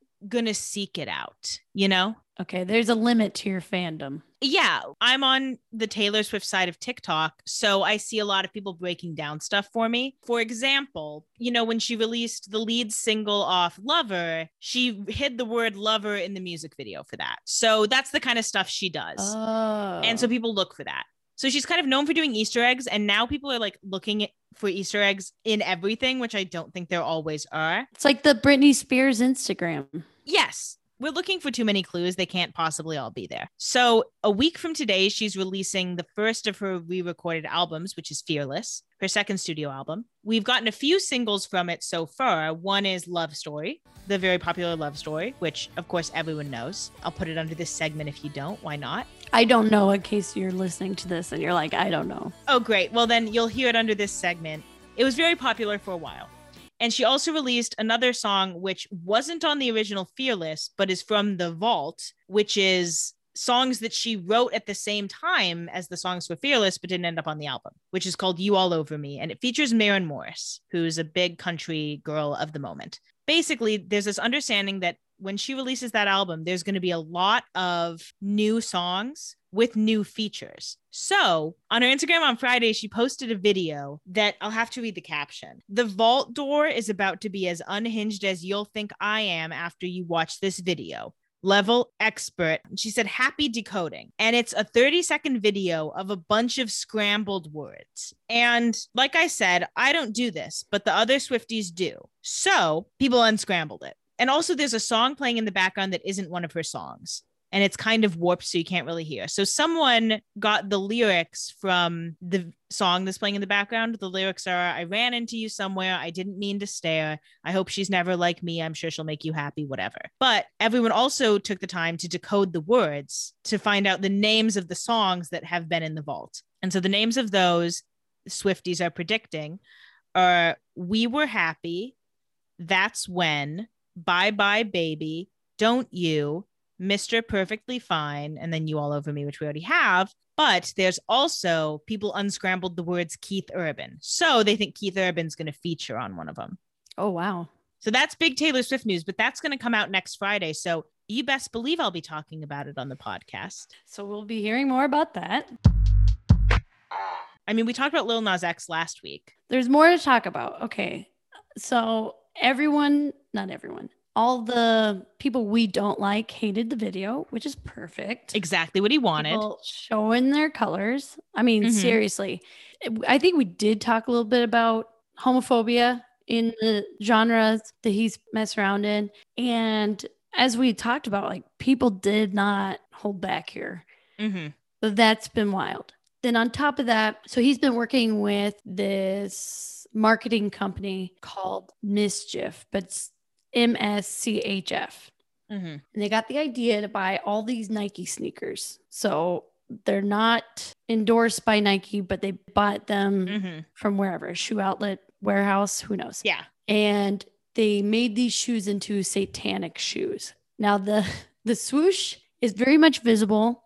to seek it out, you know? okay, there's a limit to your fandom. Yeah, I'm on the Taylor Swift side of TikTok, so I see a lot of people breaking down stuff for me. For example, you know, when she released the lead single off Lover, she hid the word lover in the music video for that. So that's the kind of stuff she does. Oh. And so oh. people look for that. So she's kind of known for doing Easter eggs, and now people are like looking for Easter eggs in everything, which I don't think there always are. It's like the Britney Spears Instagram. Yes, we're looking for too many clues. They can't possibly all be there. So, a week from today, she's releasing the first of her re recorded albums, which is Fearless, her second studio album. We've gotten a few singles from it so far. One is Love Story, the very popular Love Story, which, of course, everyone knows. I'll put it under this segment if you don't. Why not? I don't know in case you're listening to this and you're like, I don't know. Oh, great. Well, then you'll hear it under this segment. It was very popular for a while. And she also released another song, which wasn't on the original Fearless, but is from The Vault, which is songs that she wrote at the same time as the songs for Fearless, but didn't end up on the album, which is called You All Over Me. And it features Maren Morris, who's a big country girl of the moment. Basically, there's this understanding that when she releases that album, there's going to be a lot of new songs with new features. So on her Instagram on Friday, she posted a video that I'll have to read the caption. The vault door is about to be as unhinged as you'll think I am after you watch this video. Level expert. She said, Happy decoding. And it's a 30 second video of a bunch of scrambled words. And like I said, I don't do this, but the other Swifties do. So people unscrambled it. And also, there's a song playing in the background that isn't one of her songs and it's kind of warped so you can't really hear. So someone got the lyrics from the song that's playing in the background. The lyrics are I ran into you somewhere. I didn't mean to stare. I hope she's never like me. I'm sure she'll make you happy, whatever. But everyone also took the time to decode the words to find out the names of the songs that have been in the vault. And so the names of those Swifties are predicting are We Were Happy, That's When, Bye Bye Baby, Don't You, Mr. Perfectly Fine, and then You All Over Me, which we already have. But there's also people unscrambled the words Keith Urban. So they think Keith Urban's going to feature on one of them. Oh, wow. So that's big Taylor Swift news, but that's going to come out next Friday. So you best believe I'll be talking about it on the podcast. So we'll be hearing more about that. I mean, we talked about Lil Nas X last week. There's more to talk about. Okay. So everyone, not everyone, all the people we don't like hated the video, which is perfect. Exactly what he wanted. People showing their colors. I mean, Mhm. seriously. I think we did talk a little bit about homophobia in the genres that he's messed around in. And as we talked about, like people did not hold back here. hmm So that's been wild. Then on top of that, so he's been working with this marketing company called Mischief, but it's M S C H F. hmm And they got the idea to buy all these Nike sneakers. So they're not endorsed by Nike, but they bought them hmm from wherever, shoe outlet, warehouse, who knows. Yeah. And they made these shoes into satanic shoes. Now the the swoosh is very much visible,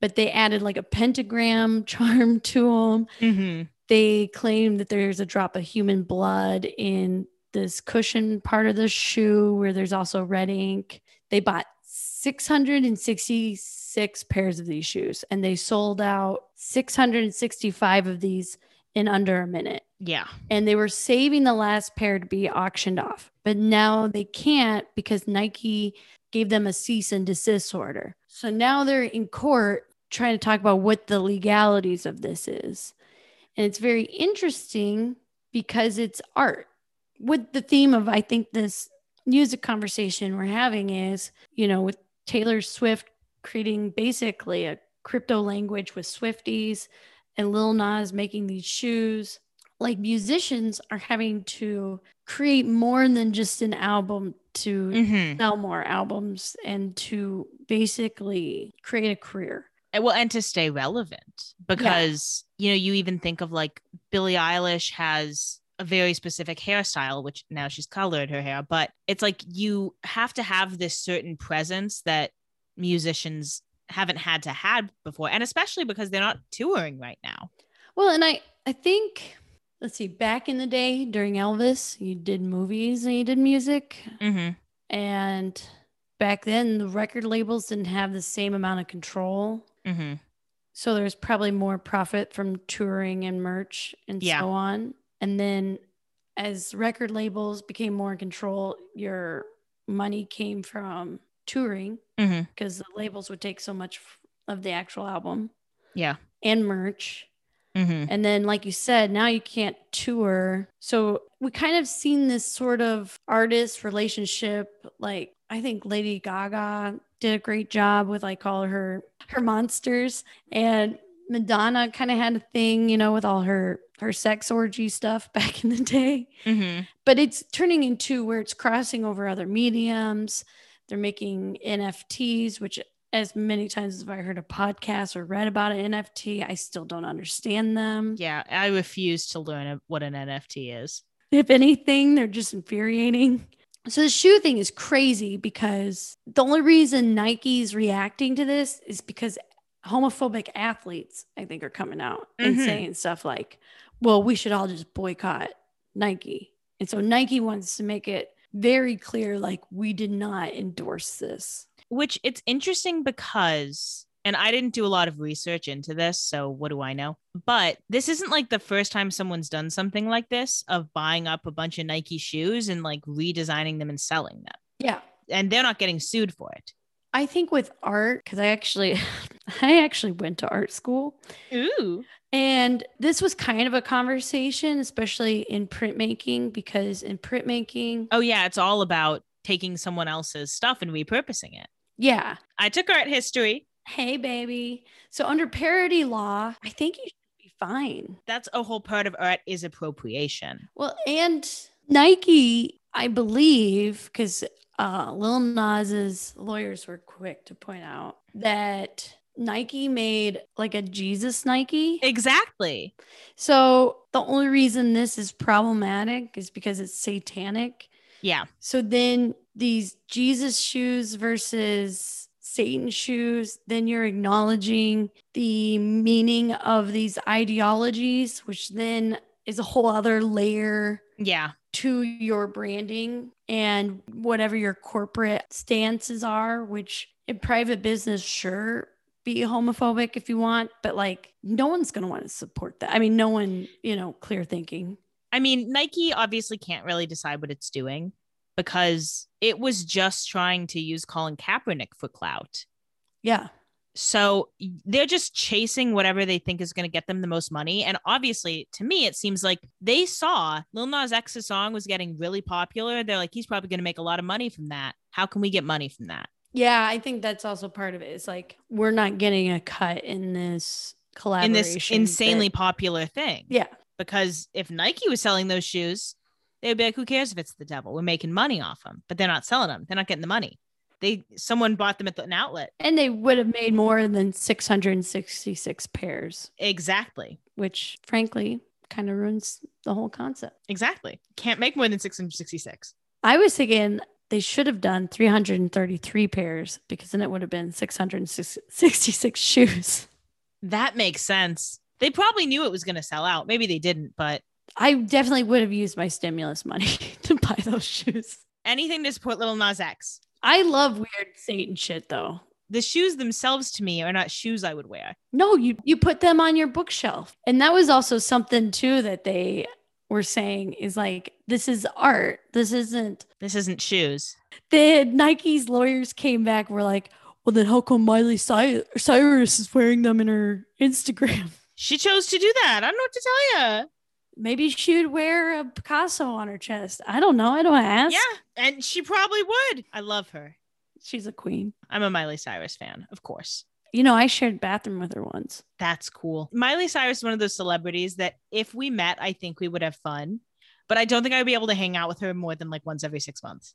but they added like a pentagram charm to them. hmm They claim that there's a drop of human blood in this cushion part of the shoe where there's also red ink. They bought 666 pairs of these shoes and they sold out 665 of these in under a minute. Yeah. And they were saving the last pair to be auctioned off, but now they can't because Nike gave them a cease and desist order. So now they're in court trying to talk about what the legalities of this is. And it's very interesting because it's art. With the theme of, I think, this music conversation we're having is, you know, with Taylor Swift creating basically a crypto language with Swifties and Lil Nas making these shoes. Like musicians are having to create more than just an album to hmm sell more albums and to basically create a career. And- well and to stay relevant because you know you even think of like billie eilish has a very specific hairstyle which now she's colored her hair but it's like you have to have this certain presence that musicians haven't had to have before and especially because they're not touring right now Well, and I I think let's see, back in the day during Elvis, you did movies and you did music, mm-hmm. and back then the record labels didn't have the same amount of control. Mm-hmm. So there's probably more profit from touring and merch and Yeah. so on. And then as record labels became more in control, your money came from touring Mm-hmm. because the labels would take so much of the actual album. Yeah. and merch. Mhm. And then, like you said, now you can't tour. So we kind of seen this sort of artist relationship. Like I think Lady Gaga did a great job with like all her her monsters, and Madonna kind of had a thing, you know, with all her her sex orgy stuff back in the day. Mhm. But it's turning into where it's crossing over other mediums. They're making NFTs, which as many times as I heard a podcast or read about an NFT, I still don't understand them. Yeah, I refuse to learn what an NFT is. If anything, they're just infuriating. So the shoe thing is crazy because the only reason Nike's reacting to this is because homophobic athletes, I think, are coming out and Mhm. saying stuff like, well, we should all just boycott Nike. And so Nike wants to make it very clear like, we did not endorse this. Which it's interesting because, and I didn't do a lot of research into this, so what do I know? But this isn't like the first time someone's done something like this of buying up a bunch of Nike shoes and like redesigning them and selling them. Yeah. And they're not getting sued for it. I think with art, because I actually, I actually went to art school. Ooh. And this was kind of a conversation, especially in printmaking, because in printmaking, Oh, yeah. It's all about taking someone else's stuff and repurposing it. yeah. I took art history. Hey, baby. So under parody law, I think you should be fine. That's a whole part of art is appropriation. Well, and Nike, I believe, because uh, Lil Nas's lawyers were quick to point out that Nike made like a Jesus Nike. Exactly. So the only reason this is problematic is because it's satanic. Yeah. So then these Jesus shoes versus Satan shoes, then you're acknowledging the meaning of these ideologies, which then is a whole other layer Yeah. to your branding and whatever your corporate stances are, which in private business, sure, be homophobic if you want, but like no one's going to want to support that. I mean, no one, you know, clear thinking. I mean, Nike obviously can't really decide what it's doing because it was just trying to use Colin Kaepernick for clout. Yeah. So they're just chasing whatever they think is going to get them the most money. And obviously, to me, it seems like they saw Lil Nas X's song was getting really popular. They're like, he's probably going to make a lot of money from that. How can we get money from that? Yeah, I think that's also part of it. It's like we're not getting a cut in this collaboration In this insanely that- popular thing. yeah. Because if Nike was selling those shoes, they'd be like, who cares if it's the devil? We're making money off them, but they're not selling them. They're not getting the money. They someone bought them at the, an outlet. And they would have made more than 666 pairs, Exactly. which frankly kind of ruins the whole concept. Exactly. Can't make more than 666. I was thinking they should have done 333 pairs because then it would have been 666 shoes. That makes sense. They probably knew it was going to sell out. Maybe they didn't, but I definitely would have used my stimulus money to buy those shoes. anything to support Little Nas X. I love weird Satan shit though. The shoes themselves to me are not shoes I would wear. No, you you put them on your bookshelf. And that was also something too that they were saying is like this is art. This isn't This isn't shoes. the Nike's lawyers came back were like, "Well, then how come Miley Cy- Cyrus is wearing them in her Instagram?" She chose to do that. I don't know what to tell you. Maybe she would wear a Picasso on her chest. I don't know. I don't ask. Yeah, and she probably would. I love her. She's a queen. I'm a Miley Cyrus fan, of course. You know, I shared bathroom with her once. That's cool. Miley Cyrus is one of those celebrities that if we met, I think we would have fun. But I don't think I would be able to hang out with her more than like once every six months.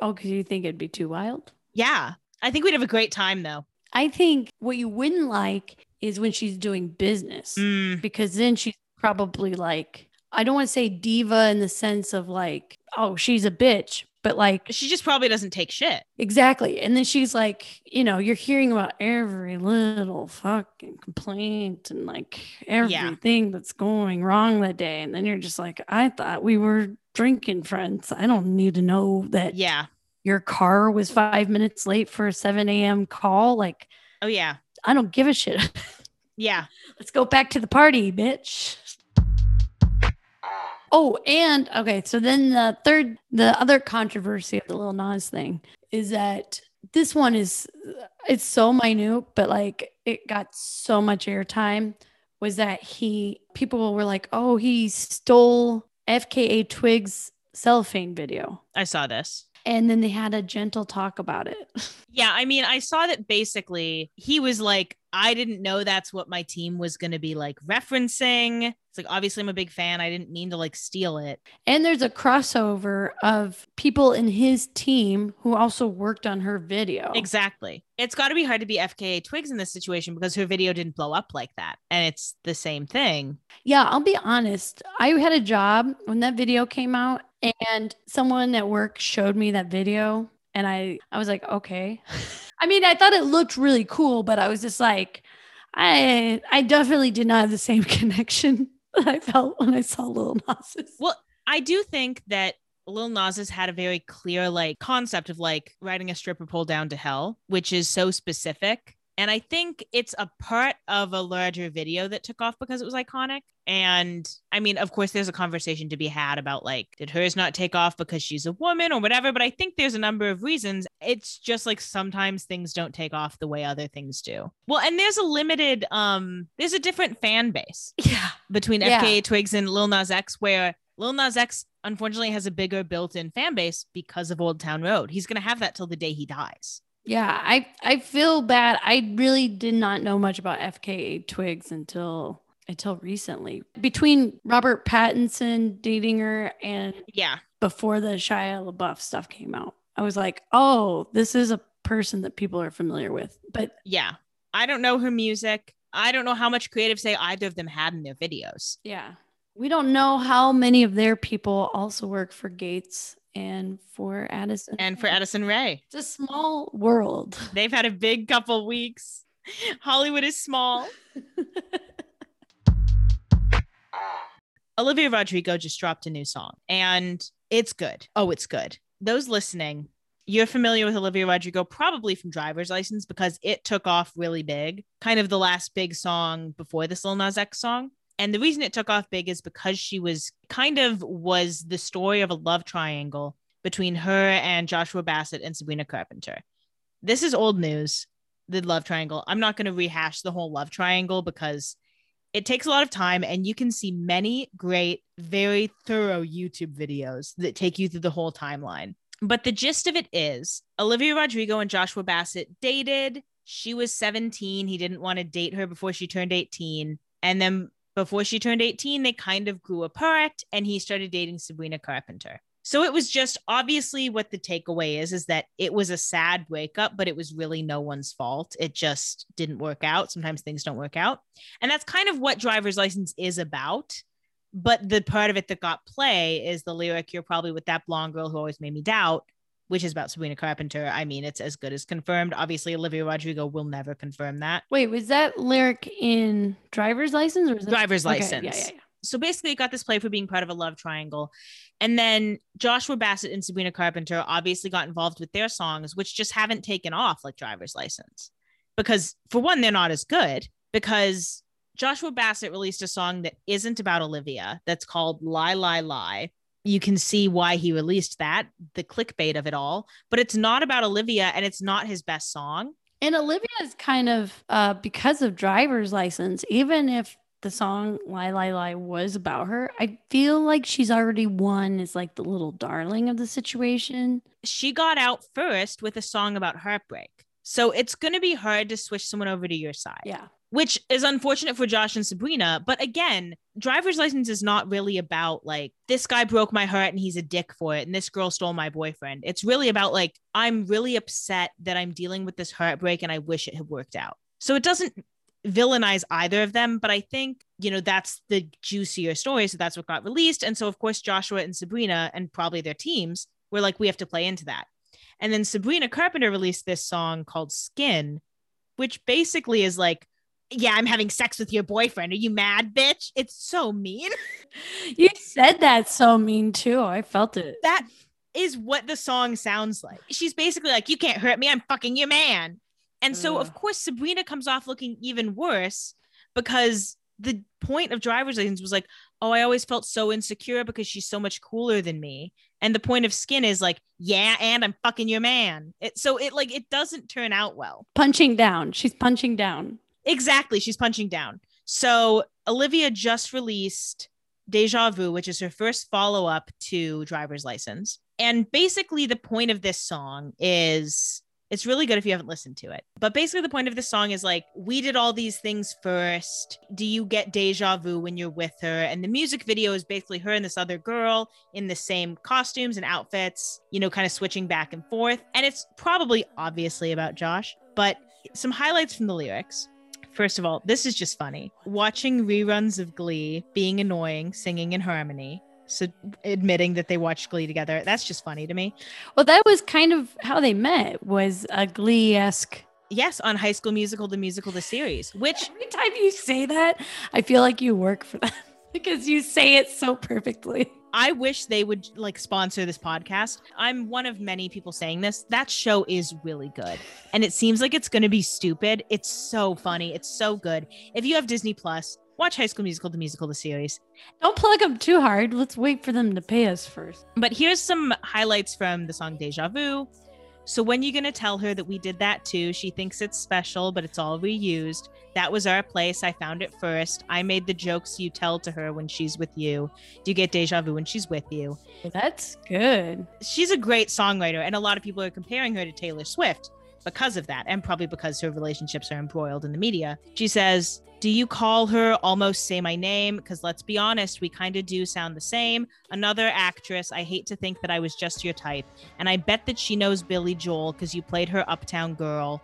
Oh, because you think it'd be too wild? Yeah. I think we'd have a great time though. I think what you wouldn't like is when she's doing business. Mm, because then she's probably like I don't want to say diva in the sense of like oh she's a bitch but like she just probably doesn't take shit. exactly and then she's like you know you're hearing about every little fucking complaint and like everything that's going wrong that day and then you're just like I thought we were drinking friends I don't need to know that Yeah. your car was 5 minutes late for a 7 a.m call like Oh, yeah. I don't give a shit Yeah. Let's go back to the party, bitch. Oh, and okay, so then the third, the other controversy of the Lil Nas thing is that this one is it's so minute, but like it got so much airtime was that he people were like, "Oh, he stole FKA Twigs cellophane video." I saw this. And then they had a gentle talk about it. Yeah, I mean, I saw that basically he was like, I didn't know that's what my team was going to be like referencing. It's like, obviously, I'm a big fan. I didn't mean to like steal it. And there's a crossover of people in his team who also worked on her video. Exactly. It's got to be hard to be FKA Twigs in this situation because her video didn't blow up like that. And it's the same thing. Yeah, I'll be honest. I had a job when that video came out, and someone at work showed me that video and I I was like, okay. I mean, I thought it looked really cool, but I was just like, I I definitely did not have the same connection that I felt when I saw Lil Nas. Well, I do think that Lil Nas had a very clear like concept of like riding a stripper pole down to hell, which is so specific. And I think it's a part of a larger video that took off because it was iconic. And I mean, of course, there's a conversation to be had about like, did hers not take off because she's a woman or whatever? But I think there's a number of reasons. It's just like sometimes things don't take off the way other things do. Well, and there's a limited, um, there's a different fan base Yeah. between Yeah. FKA Twigs and Lil Nas X, where Lil Nas X unfortunately has a bigger built-in fan base because of Old Town Road. He's gonna have that till the day he dies. Yeah, I I feel bad. I really did not know much about FKA Twigs until until recently. Between Robert Pattinson dating her and Yeah, before the Shia LaBeouf stuff came out, I was like, "Oh, this is a person that people are familiar with." But yeah. I don't know her music. I don't know how much creative say either of them had in their videos. yeah, we don't know how many of their people also work for Gaetz and for Addison. And for Addison Rae, it's a small world. they've had a big couple weeks. Hollywood is small. Olivia Rodrigo just dropped a new song and it's good. Oh, it's good. Those listening, you're familiar with Olivia Rodrigo probably from Driver's License because it took off really big, kind of the last big song before this Lil Nas X song. And the reason it took off big is because she was kind of was the story of a love triangle between her and Joshua Bassett and Sabrina Carpenter. This is old news, the love triangle. I'm not going to rehash the whole love triangle because it takes a lot of time and you can see many great, very thorough YouTube videos that take you through the whole timeline. But the gist of it is Olivia Rodrigo and Joshua Bassett dated. She was 17. He didn't want to date her before she turned 18. And then before she turned 18, they kind of grew apart and he started dating Sabrina Carpenter. So it was just obviously what the takeaway is is that it was a sad breakup, but it was really no one's fault. It just didn't work out. Sometimes things don't work out. And that's kind of what driver's license is about. But the part of it that got play is the lyric, You're probably with that blonde girl who always made me doubt, which is about Sabrina Carpenter. I mean, it's as good as confirmed. Obviously, Olivia Rodrigo will never confirm that. Wait, was that lyric in driver's license or was it Driver's Okay, license. Yeah, yeah, yeah. so basically it got this play for being part of a love triangle and then joshua bassett and sabrina carpenter obviously got involved with their songs which just haven't taken off like driver's license because for one they're not as good because joshua bassett released a song that isn't about olivia that's called lie lie lie you can see why he released that the clickbait of it all but it's not about olivia and it's not his best song And Olivia is kind of uh, because of driver's license, even if the song Lie Lie Lie was about her, I feel like she's already won as like the little darling of the situation. she got out first with a song about heartbreak so it's going to be hard to switch someone over to your side Yeah. Which is unfortunate for Josh and Sabrina. But again, driver's license is not really about like this guy broke my heart and he's a dick for it, and this girl stole my boyfriend. It's really about like I'm really upset that I'm dealing with this heartbreak and I wish it had worked out. So it doesn't villainize either of them, but I think you know that's the juicier story. So that's what got released, and so of course Joshua and Sabrina and probably their teams were like we have to play into that. And then Sabrina Carpenter released this song called Skin, which basically is like yeah, I'm having sex with your boyfriend. Are you mad, bitch? It's so mean. You said that so mean too. I felt it. That is what the song sounds like. She's basically like, You can't hurt me. I'm fucking your man. And so, of mm. course, Sabrina comes off looking even worse because the point of driver's license was like, oh, I always felt so insecure because she's so much cooler than me. And the point of skin is like, yeah, and I'm fucking your man. It, so it like it doesn't turn out well. Punching down. She's punching down. Exactly. She's punching down. So Olivia just released Deja Vu, which is her first follow up to Driver's License. And basically, the point of this song is it's really good if you haven't listened to it. But basically, the point of this song is like, we did all these things first. Do you get deja vu when you're with her? And the music video is basically her and this other girl in the same costumes and outfits, you know, kind of switching back and forth. And it's probably obviously about Josh, but some highlights from the lyrics. First of all, this is just funny. Watching reruns of Glee, being annoying, singing in harmony. So admitting that they watched Glee together, that's just funny to me. Well, that was kind of how they met. Was a Glee esque. Yes, on High School Musical, the musical, the series, which Every time you say that, I feel like you work for them because you say it so perfectly. I wish they would like sponsor this podcast. I'm one of many people saying this. That show is really good. And it seems like it's going to be stupid. It's so funny. It's so good. If you have Disney Plus, watch High School Musical, the musical, the series. Don't plug them too hard. Let's wait for them to pay us first. But here's some highlights from the song Deja Vu. So when you're gonna tell her that we did that too, she thinks it's special, but it's all reused. That was our place. I found it first. I made the jokes you tell to her when she's with you. Do you get deja vu when she's with you? That's good. She's a great songwriter, and a lot of people are comparing her to Taylor Swift because of that, and probably because her relationships are embroiled in the media. She says, Do you call her almost say my name? Because let's be honest, we kind of do sound the same. Another actress, I hate to think that I was just your type. And I bet that she knows Billy Joel because you played her Uptown Girl.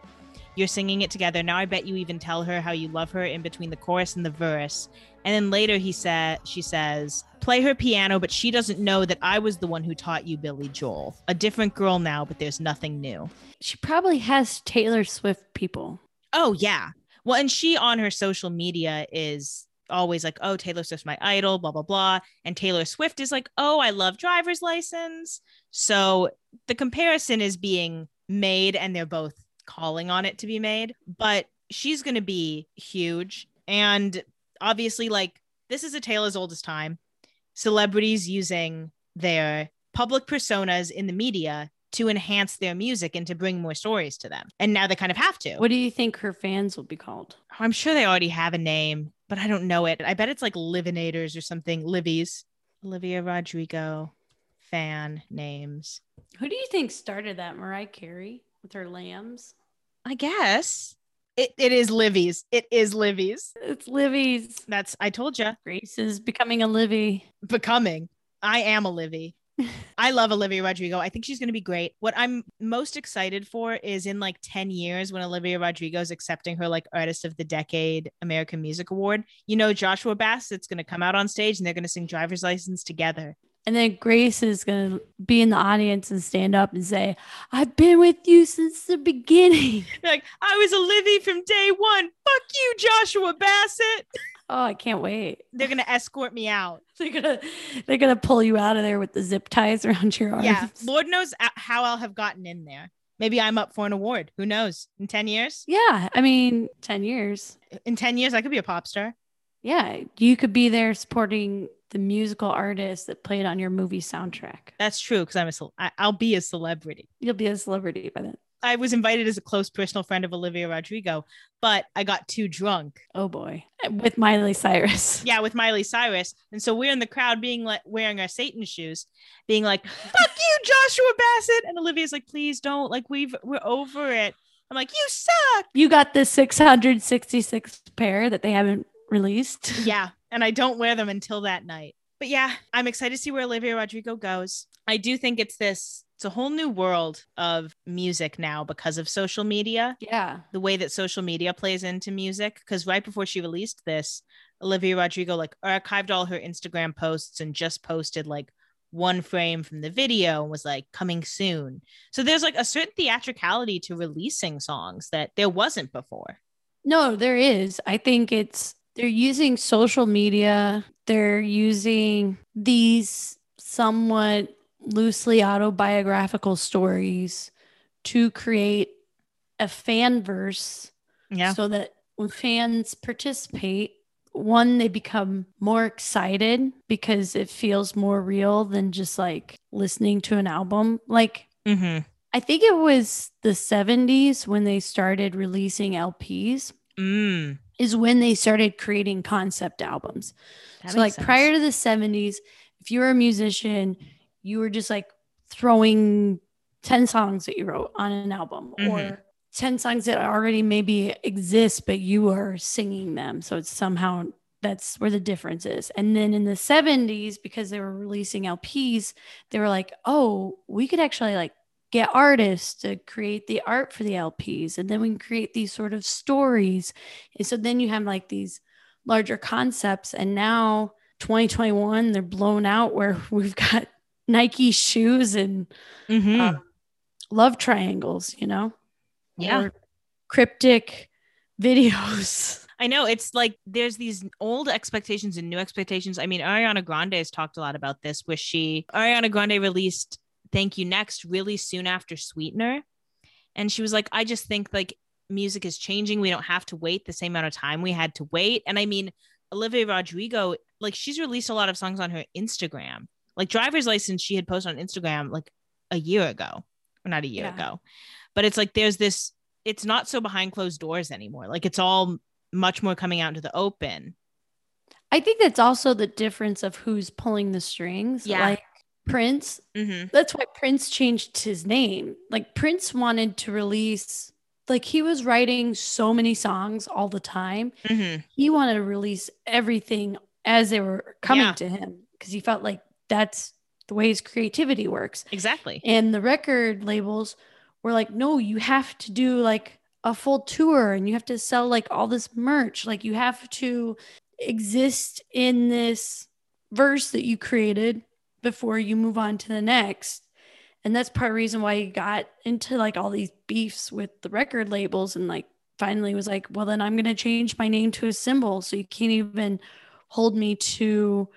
You're singing it together. Now I bet you even tell her how you love her in between the chorus and the verse. And then later he said she says, "Play her piano, but she doesn't know that I was the one who taught you Billy Joel. A different girl now, but there's nothing new." She probably has Taylor Swift people. Oh yeah. Well, and she on her social media is always like, "Oh, Taylor Swift's my idol," blah blah blah. And Taylor Swift is like, "Oh, I love driver's license." So the comparison is being made and they're both calling on it to be made, but she's going to be huge and obviously like this is a tale as old as time. Celebrities using their public personas in the media to enhance their music and to bring more stories to them. And now they kind of have to. What do you think her fans will be called? I'm sure they already have a name, but I don't know it. I bet it's like Livinators or something. Livies. Olivia Rodrigo fan names. Who do you think started that? Mariah Carey with her lambs? I guess. It, it is Livy's. It is Livy's. It's Livy's. That's I told you. Grace is becoming a Livy. Becoming. I am a Livy. I love Olivia Rodrigo. I think she's going to be great. What I'm most excited for is in like 10 years when Olivia Rodrigo is accepting her like Artist of the Decade American Music Award. You know, Joshua Bassett's going to come out on stage and they're going to sing Driver's License together. And then Grace is going to be in the audience and stand up and say, I've been with you since the beginning. Like, I was a Livy from day one. Fuck you, Joshua Bassett. Oh, I can't wait. They're going to escort me out. They're gonna they're gonna pull you out of there with the zip ties around your arms. Yeah. Lord knows how I'll have gotten in there. Maybe I'm up for an award. Who knows? In 10 years? Yeah. I mean, 10 years. In 10 years, I could be a pop star. Yeah. You could be there supporting the musical artist that played on your movie soundtrack. That's true because I'm a cel- I- I'll be a celebrity. You'll be a celebrity by then. I was invited as a close personal friend of Olivia Rodrigo, but I got too drunk. Oh boy. With Miley Cyrus. Yeah, with Miley Cyrus. And so we're in the crowd being like wearing our Satan shoes, being like, fuck you, Joshua Bassett. And Olivia's like, please don't. Like, we've we're over it. I'm like, you suck. You got the 666 pair that they haven't released. Yeah. And I don't wear them until that night. But yeah, I'm excited to see where Olivia Rodrigo goes. I do think it's this, it's a whole new world of music now because of social media. Yeah. the way that social media plays into music because right before she released this olivia rodrigo like archived all her instagram posts and just posted like one frame from the video and was like coming soon so there's like a certain theatricality to releasing songs that there wasn't before No, there is. I think it's they're using social media. They're using these somewhat loosely autobiographical stories to create a fan verse yeah so that when fans participate, one, they become more excited because it feels more real than just like listening to an album. Like, Mm-hmm. I think it was the 70s when they started releasing LPs, Mm. is when they started creating concept albums. That so, like, sense. prior to the 70s, if you were a musician, you were just like throwing 10 songs that you wrote on an album Mhm. or 10 songs that already maybe exist, but you are singing them. So, it's somehow that's where the difference is. And then in the 70s, because they were releasing LPs, they were like, oh, we could actually like get artists to create the art for the LPs. And then we can create these sort of stories. And so then you have like these larger concepts. And now 2021, they're blown out where we've got Nike shoes and Mhm. um, love triangles, you know? Yeah. Cryptic videos. I know it's like there's these old expectations and new expectations. I mean, Ariana Grande has talked a lot about this, where she Ariana Grande released Thank You Next really soon after Sweetener. And she was like, I just think like music is changing. We don't have to wait the same amount of time we had to wait. And I mean, Olivia Rodrigo, like she's released a lot of songs on her Instagram. Like driver's license, she had posted on Instagram like a year ago, or not a year Yeah. ago. But it's like there's this, it's not so behind closed doors anymore. Like it's all much more coming out into the open. I think that's also the difference of who's pulling the strings. Yeah. Like Prince, Mm-hmm. that's why Prince changed his name. Like Prince wanted to release, like he was writing so many songs all the time. Mm-hmm. He wanted to release everything as they were coming Yeah. to him because he felt like that's the way his creativity works. Exactly. And the record labels were like, no, you have to do like a full tour and you have to sell like all this merch. Like you have to exist in this verse that you created before you move on to the next. And that's part of the reason why he got into like all these beefs with the record labels and like finally was like, well, then I'm going to change my name to a symbol. So you can't even hold me to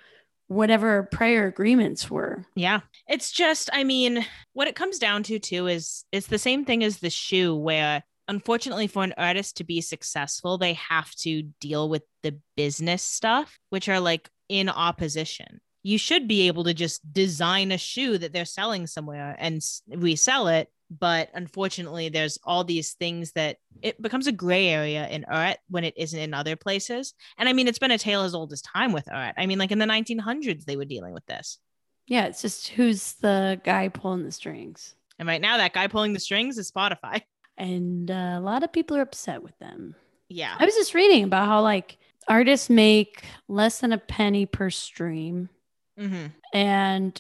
whatever prior agreements were. Yeah. It's just, I mean, what it comes down to too is it's the same thing as the shoe where unfortunately for an artist to be successful, they have to deal with the business stuff, which are like in opposition. You should be able to just design a shoe that they're selling somewhere and resell it. But unfortunately, there's all these things that it becomes a gray area in art when it isn't in other places. And I mean, it's been a tale as old as time with art. I mean, like in the 1900s, they were dealing with this. Yeah, it's just who's the guy pulling the strings. And right now, that guy pulling the strings is Spotify. And uh, a lot of people are upset with them. Yeah. I was just reading about how like artists make less than a penny per stream. Hmm And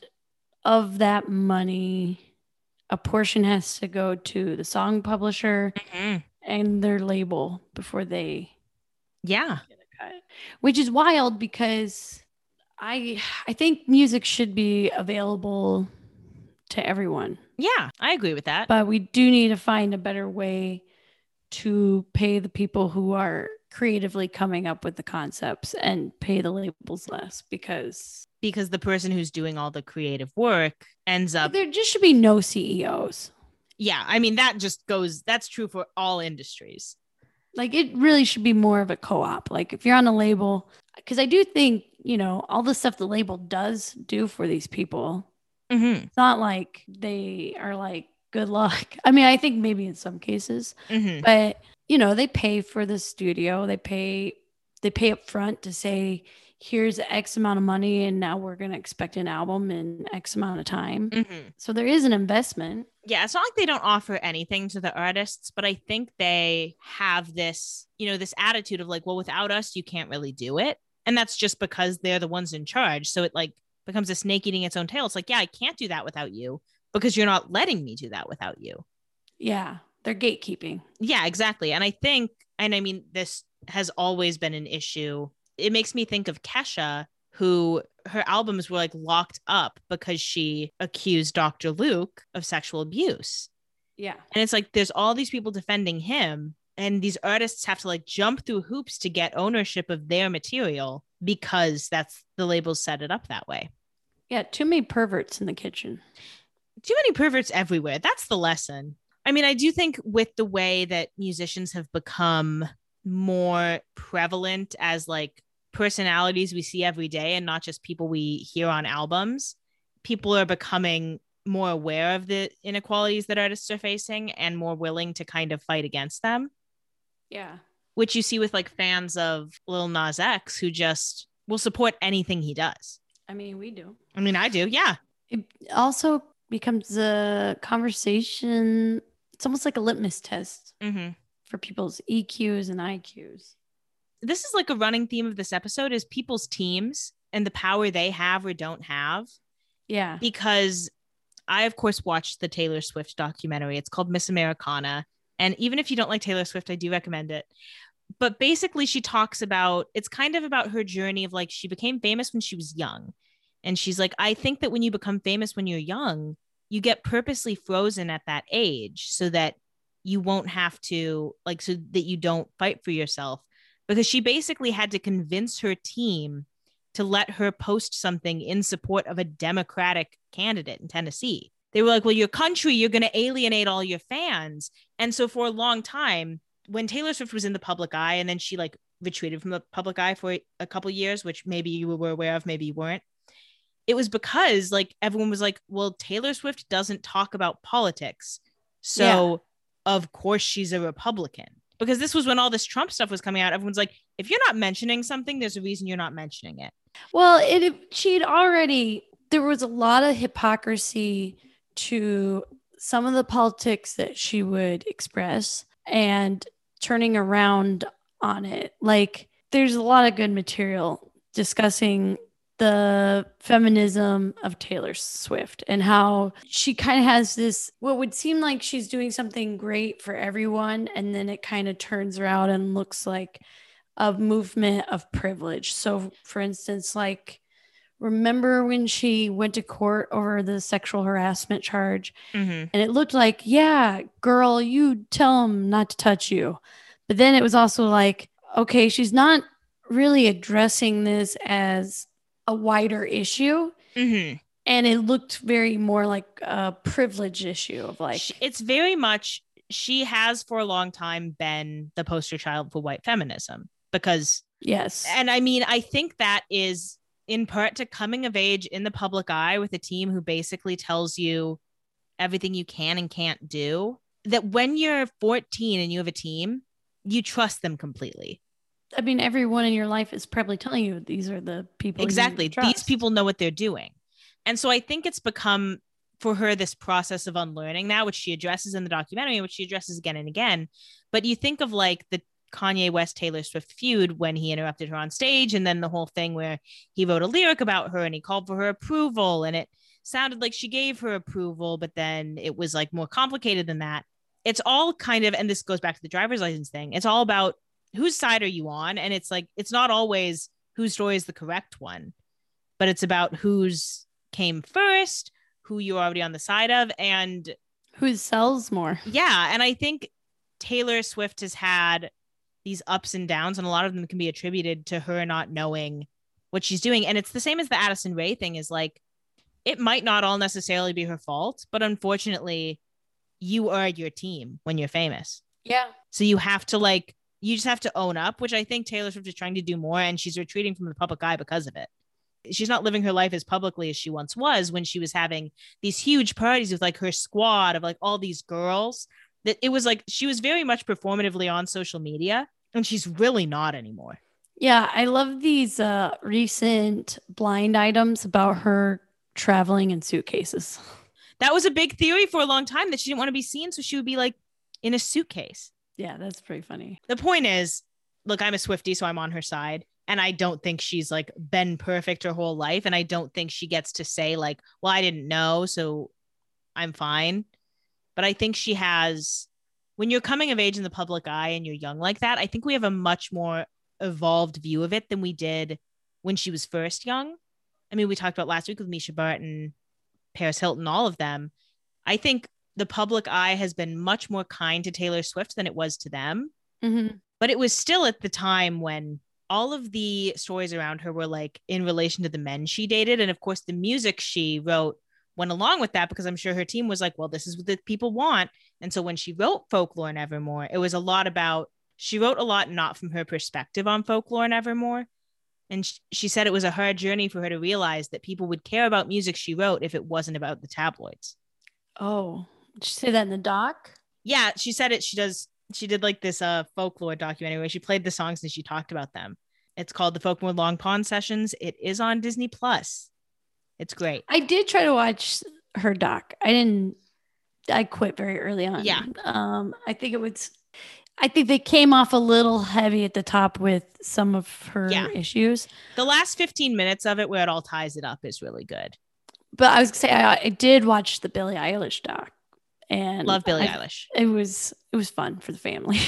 of that money, a portion has to go to the song publisher hmm and their label before they Yeah. get a cut. Which is wild because I I think music should be available to everyone. Yeah. I agree with that. but we do need to find a better way to pay the people who are creatively coming up with the concepts and pay the labels less because because the person who's doing all the creative work ends up. there just should be no CEOs. Yeah. I mean, that just goes, that's true for all industries. Like it really should be more of a co-op. Like if you're on a label, because I do think, you know, all the stuff the label does do for these people, hmm it's not like they are like, good luck. I mean, I think maybe in some cases, hmm but you know they pay for the studio they pay they pay up front to say here's x amount of money and now we're going to expect an album in x amount of time hmm so there is an investment yeah, it's not like they don't offer anything to the artists, but I think they have this, you know, this attitude of like, well, without us, you can't really do it. And that's just because they're the ones in charge. So it like becomes a snake eating its own tail. It's like, yeah, I can't do that without you because you're not letting me do that without you. yeah they're gatekeeping Yeah, exactly. And I think, and I mean, this has always been an issue. It makes me think of Kesha, who her albums were like locked up because she accused Dr. Luke of sexual abuse. yeah And it's like there's all these people defending him, and these artists have to like jump through hoops to get ownership of their material because that's the labels set it up that way. yeah too many perverts in the kitchen Too many perverts everywhere. That's the lesson. I mean, I do think with the way that musicians have become more prevalent as like personalities we see every day and not just people we hear on albums, people are becoming more aware of the inequalities that artists are facing and more willing to kind of fight against them. Yeah. Which you see with like fans of Lil Nas X who just will support anything he does. I mean, we do. I mean, I do. Yeah. It also becomes a conversation. It's almost like a litmus test Mm-hmm. for people's EQs and IQs. This is like a running theme of this episode is people's teams and the power they have or don't have. Yeah. because I, of course, watched the Taylor Swift documentary. It's called Miss Americana. And even if you don't like Taylor Swift, I do recommend it. But basically, she talks about it's kind of about her journey of like she became famous when she was young. And she's like, I think that when you become famous when you're young, you get purposely frozen at that age so that you won't have to, like, so that you don't fight for yourself. Because she basically had to convince her team to let her post something in support of a Democratic candidate in Tennessee. They were like, well, your country, you're going to alienate all your fans. And so for a long time, when Taylor Swift was in the public eye and then she like retreated from the public eye for a couple years, which maybe you were aware of, maybe you weren't. It was because like everyone was like, well, Taylor Swift doesn't talk about politics. So of course she's a Republican. Because this was when all this Trump stuff was coming out. Everyone's like, if you're not mentioning something, there's a reason you're not mentioning it. Well, it, she'd already there was a lot of hypocrisy to some of the politics that she would express and turning around on it. Like there's a lot of good material discussing the feminism of Taylor Swift and how she kind of has this what would seem like she's doing something great for everyone and then it kind of turns around and looks like a movement of privilege. So for instance like remember when she went to court over the sexual harassment charge Mm-hmm. and it looked like yeah girl you tell him not to touch you but then it was also like okay she's not really addressing this as a wider issue. Mm-hmm. and it looked very more like a privilege issue of like it's very much she has for a long time been the poster child for white feminism because yes. and i mean i think that is in part to coming of age in the public eye with a team who basically tells you everything you can and can't do that when you're 14 and you have a team you trust them completely i mean everyone in your life is probably telling you these are the people exactly. These people know what they're doing. And so i think it's become for her this process of unlearning now which she addresses in the documentary which she addresses again and again. But you think of like the kanye west taylor swift feud when he interrupted her on stage and then the whole thing where he wrote a lyric about her and he called for her approval and it sounded like she gave her approval but then it was like more complicated than that. It's all kind of and this goes back to the driver's license thing. It's all about whose side are you on? And it's like it's not always whose story is the correct one but it's about who's came first who you're already on the side of and who sells more. Yeah and i think taylor swift has had these ups and downs and a lot of them can be attributed to her not knowing what she's doing. And it's the same as the addison rae thing is like it might not all necessarily be her fault but unfortunately you are your team when you're famous. Yeah. So you have to like you just have to own up, which I think Taylor Swift is trying to do more, and she's retreating from the public eye because of it. She's not living her life as publicly as she once was when she was having these huge parties with like her squad of like all these girls. That it was like she was very much performatively on social media, and she's really not anymore. Yeah, I love these uh, recent blind items about her traveling in suitcases. That was a big theory for a long time that she didn't want to be seen, so she would be like in a suitcase. Yeah, that's pretty funny. the point is, look, I'm a Swiftie, so I'm on her side. And I don't think she's like been perfect her whole life. And I don't think she gets to say, like, well, I didn't know, so I'm fine. But I think she has, when you're coming of age in the public eye and you're young like that, I think we have a much more evolved view of it than we did when she was first young. I mean, we talked about last week with Mischa Barton, Paris Hilton, all of them. I think the public eye has been much more kind to Taylor Swift than it was to them. Mm-hmm. but it was still at the time when all of the stories around her were like in relation to the men she dated. And of course the music she wrote went along with that because i'm sure her team was like well this is what the people want. And so when she wrote folklore and evermore it was a lot about she wrote a lot not from her perspective on folklore and evermore. And sh- she said it was a hard journey for her to realize that people would care about music she wrote if it wasn't about the tabloids. Oh, did she say that in the doc? Yeah, she said it. She does. She did like this uh folklore documentary where she played the songs and she talked about them. It's called the Folklore Long Pond Sessions. It is on Disney Plus. It's great. I did try to watch her doc. I didn't. I quit very early on. Yeah. Um, I think it was. I think they came off a little heavy at the top with some of her Yeah. issues. The last 15 minutes of it where it all ties it up is really good. But I was gonna say I, I did watch the Billie Eilish doc, and Love Billie I- Eilish. It was it was fun for the family.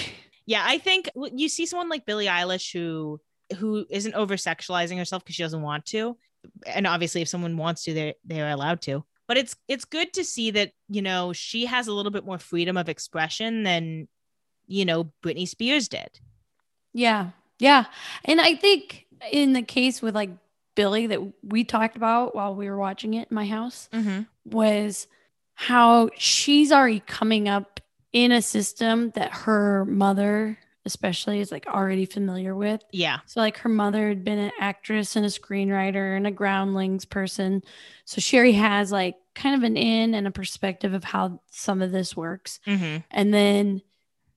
Yeah, I think you see someone like Billie Eilish who who isn't over sexualizing herself because she doesn't want to, and obviously if someone wants to, they they're allowed to. But it's it's good to see that you know she has a little bit more freedom of expression than you know Britney Spears did. yeah, yeah, and I think in the case with like Billie that we talked about while we were watching it in my house Mm-hmm. was how she's already coming up in a system that her mother especially is like already familiar with Yeah, So like her mother had been an actress and a screenwriter and a groundlings person. So Sherry has like kind of an in and a perspective of how some of this works. mm-hmm. And then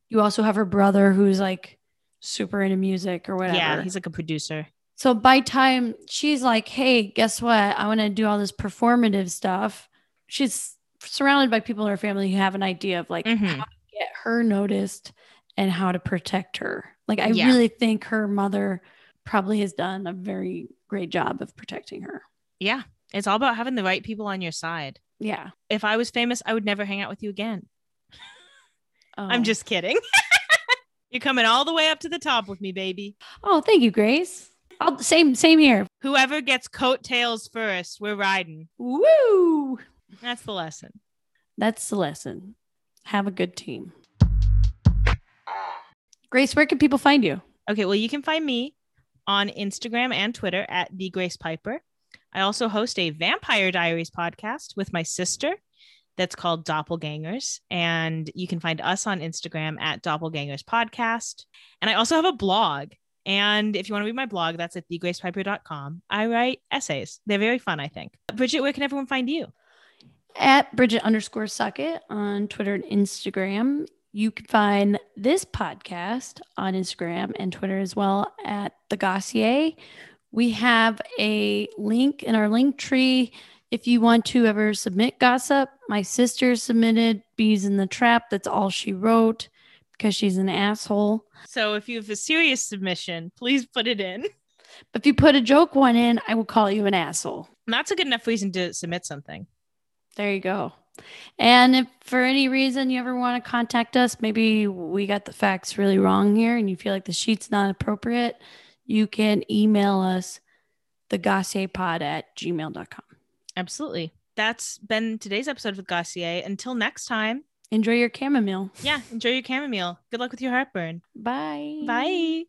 you also have her brother who's like super into music or whatever. yeah, he's like a producer. so by time she's like, hey, guess what? I want to do all this performative stuff. She's surrounded by people in her family who have an idea of like Mhm. how to get her noticed and how to protect her. Like I Yeah. really think her mother probably has done a very great job of protecting her. Yeah, it's all about having the right people on your side. Yeah. If I was famous, I would never hang out with you again. I'm Oh. just kidding. You're coming all the way up to the top with me, baby. Oh, thank you, Grace. I'll, same same here. Whoever gets coattails first, we're riding. Woo! That's the lesson. That's the lesson. Have a good team. Grace, where can people find you? Okay, well, you can find me on Instagram and Twitter at the Grace Piper. I also host a Vampire Diaries podcast with my sister that's called Doppelgangers. And you can find us on Instagram at Doppelgangers Podcast. And I also have a blog. And if you want to read my blog, that's at thegracepiper.com. I write essays. They're very fun, I think. Bridget, where can everyone find you? At Bridget underscore Suckett on Twitter and Instagram. You can find this podcast on Instagram and Twitter as well at The Gossier. We have a link in our link tree if you want to ever submit gossip. My sister submitted Beez in the Trap. That's all she wrote because she's an asshole. So if you have a serious submission, please put it in. But if you put a joke one in, I will call you an asshole. And that's a good enough reason to submit something. There you go. And if for any reason you ever want to contact us, maybe we got the facts really wrong here and you feel like the sheet's not appropriate, you can email us thegossierpod at gmail.com. Absolutely. That's been today's episode with Gossier. Until next time, Enjoy your chamomile. yeah, enjoy your chamomile. Good luck with your heartburn. Bye. Bye.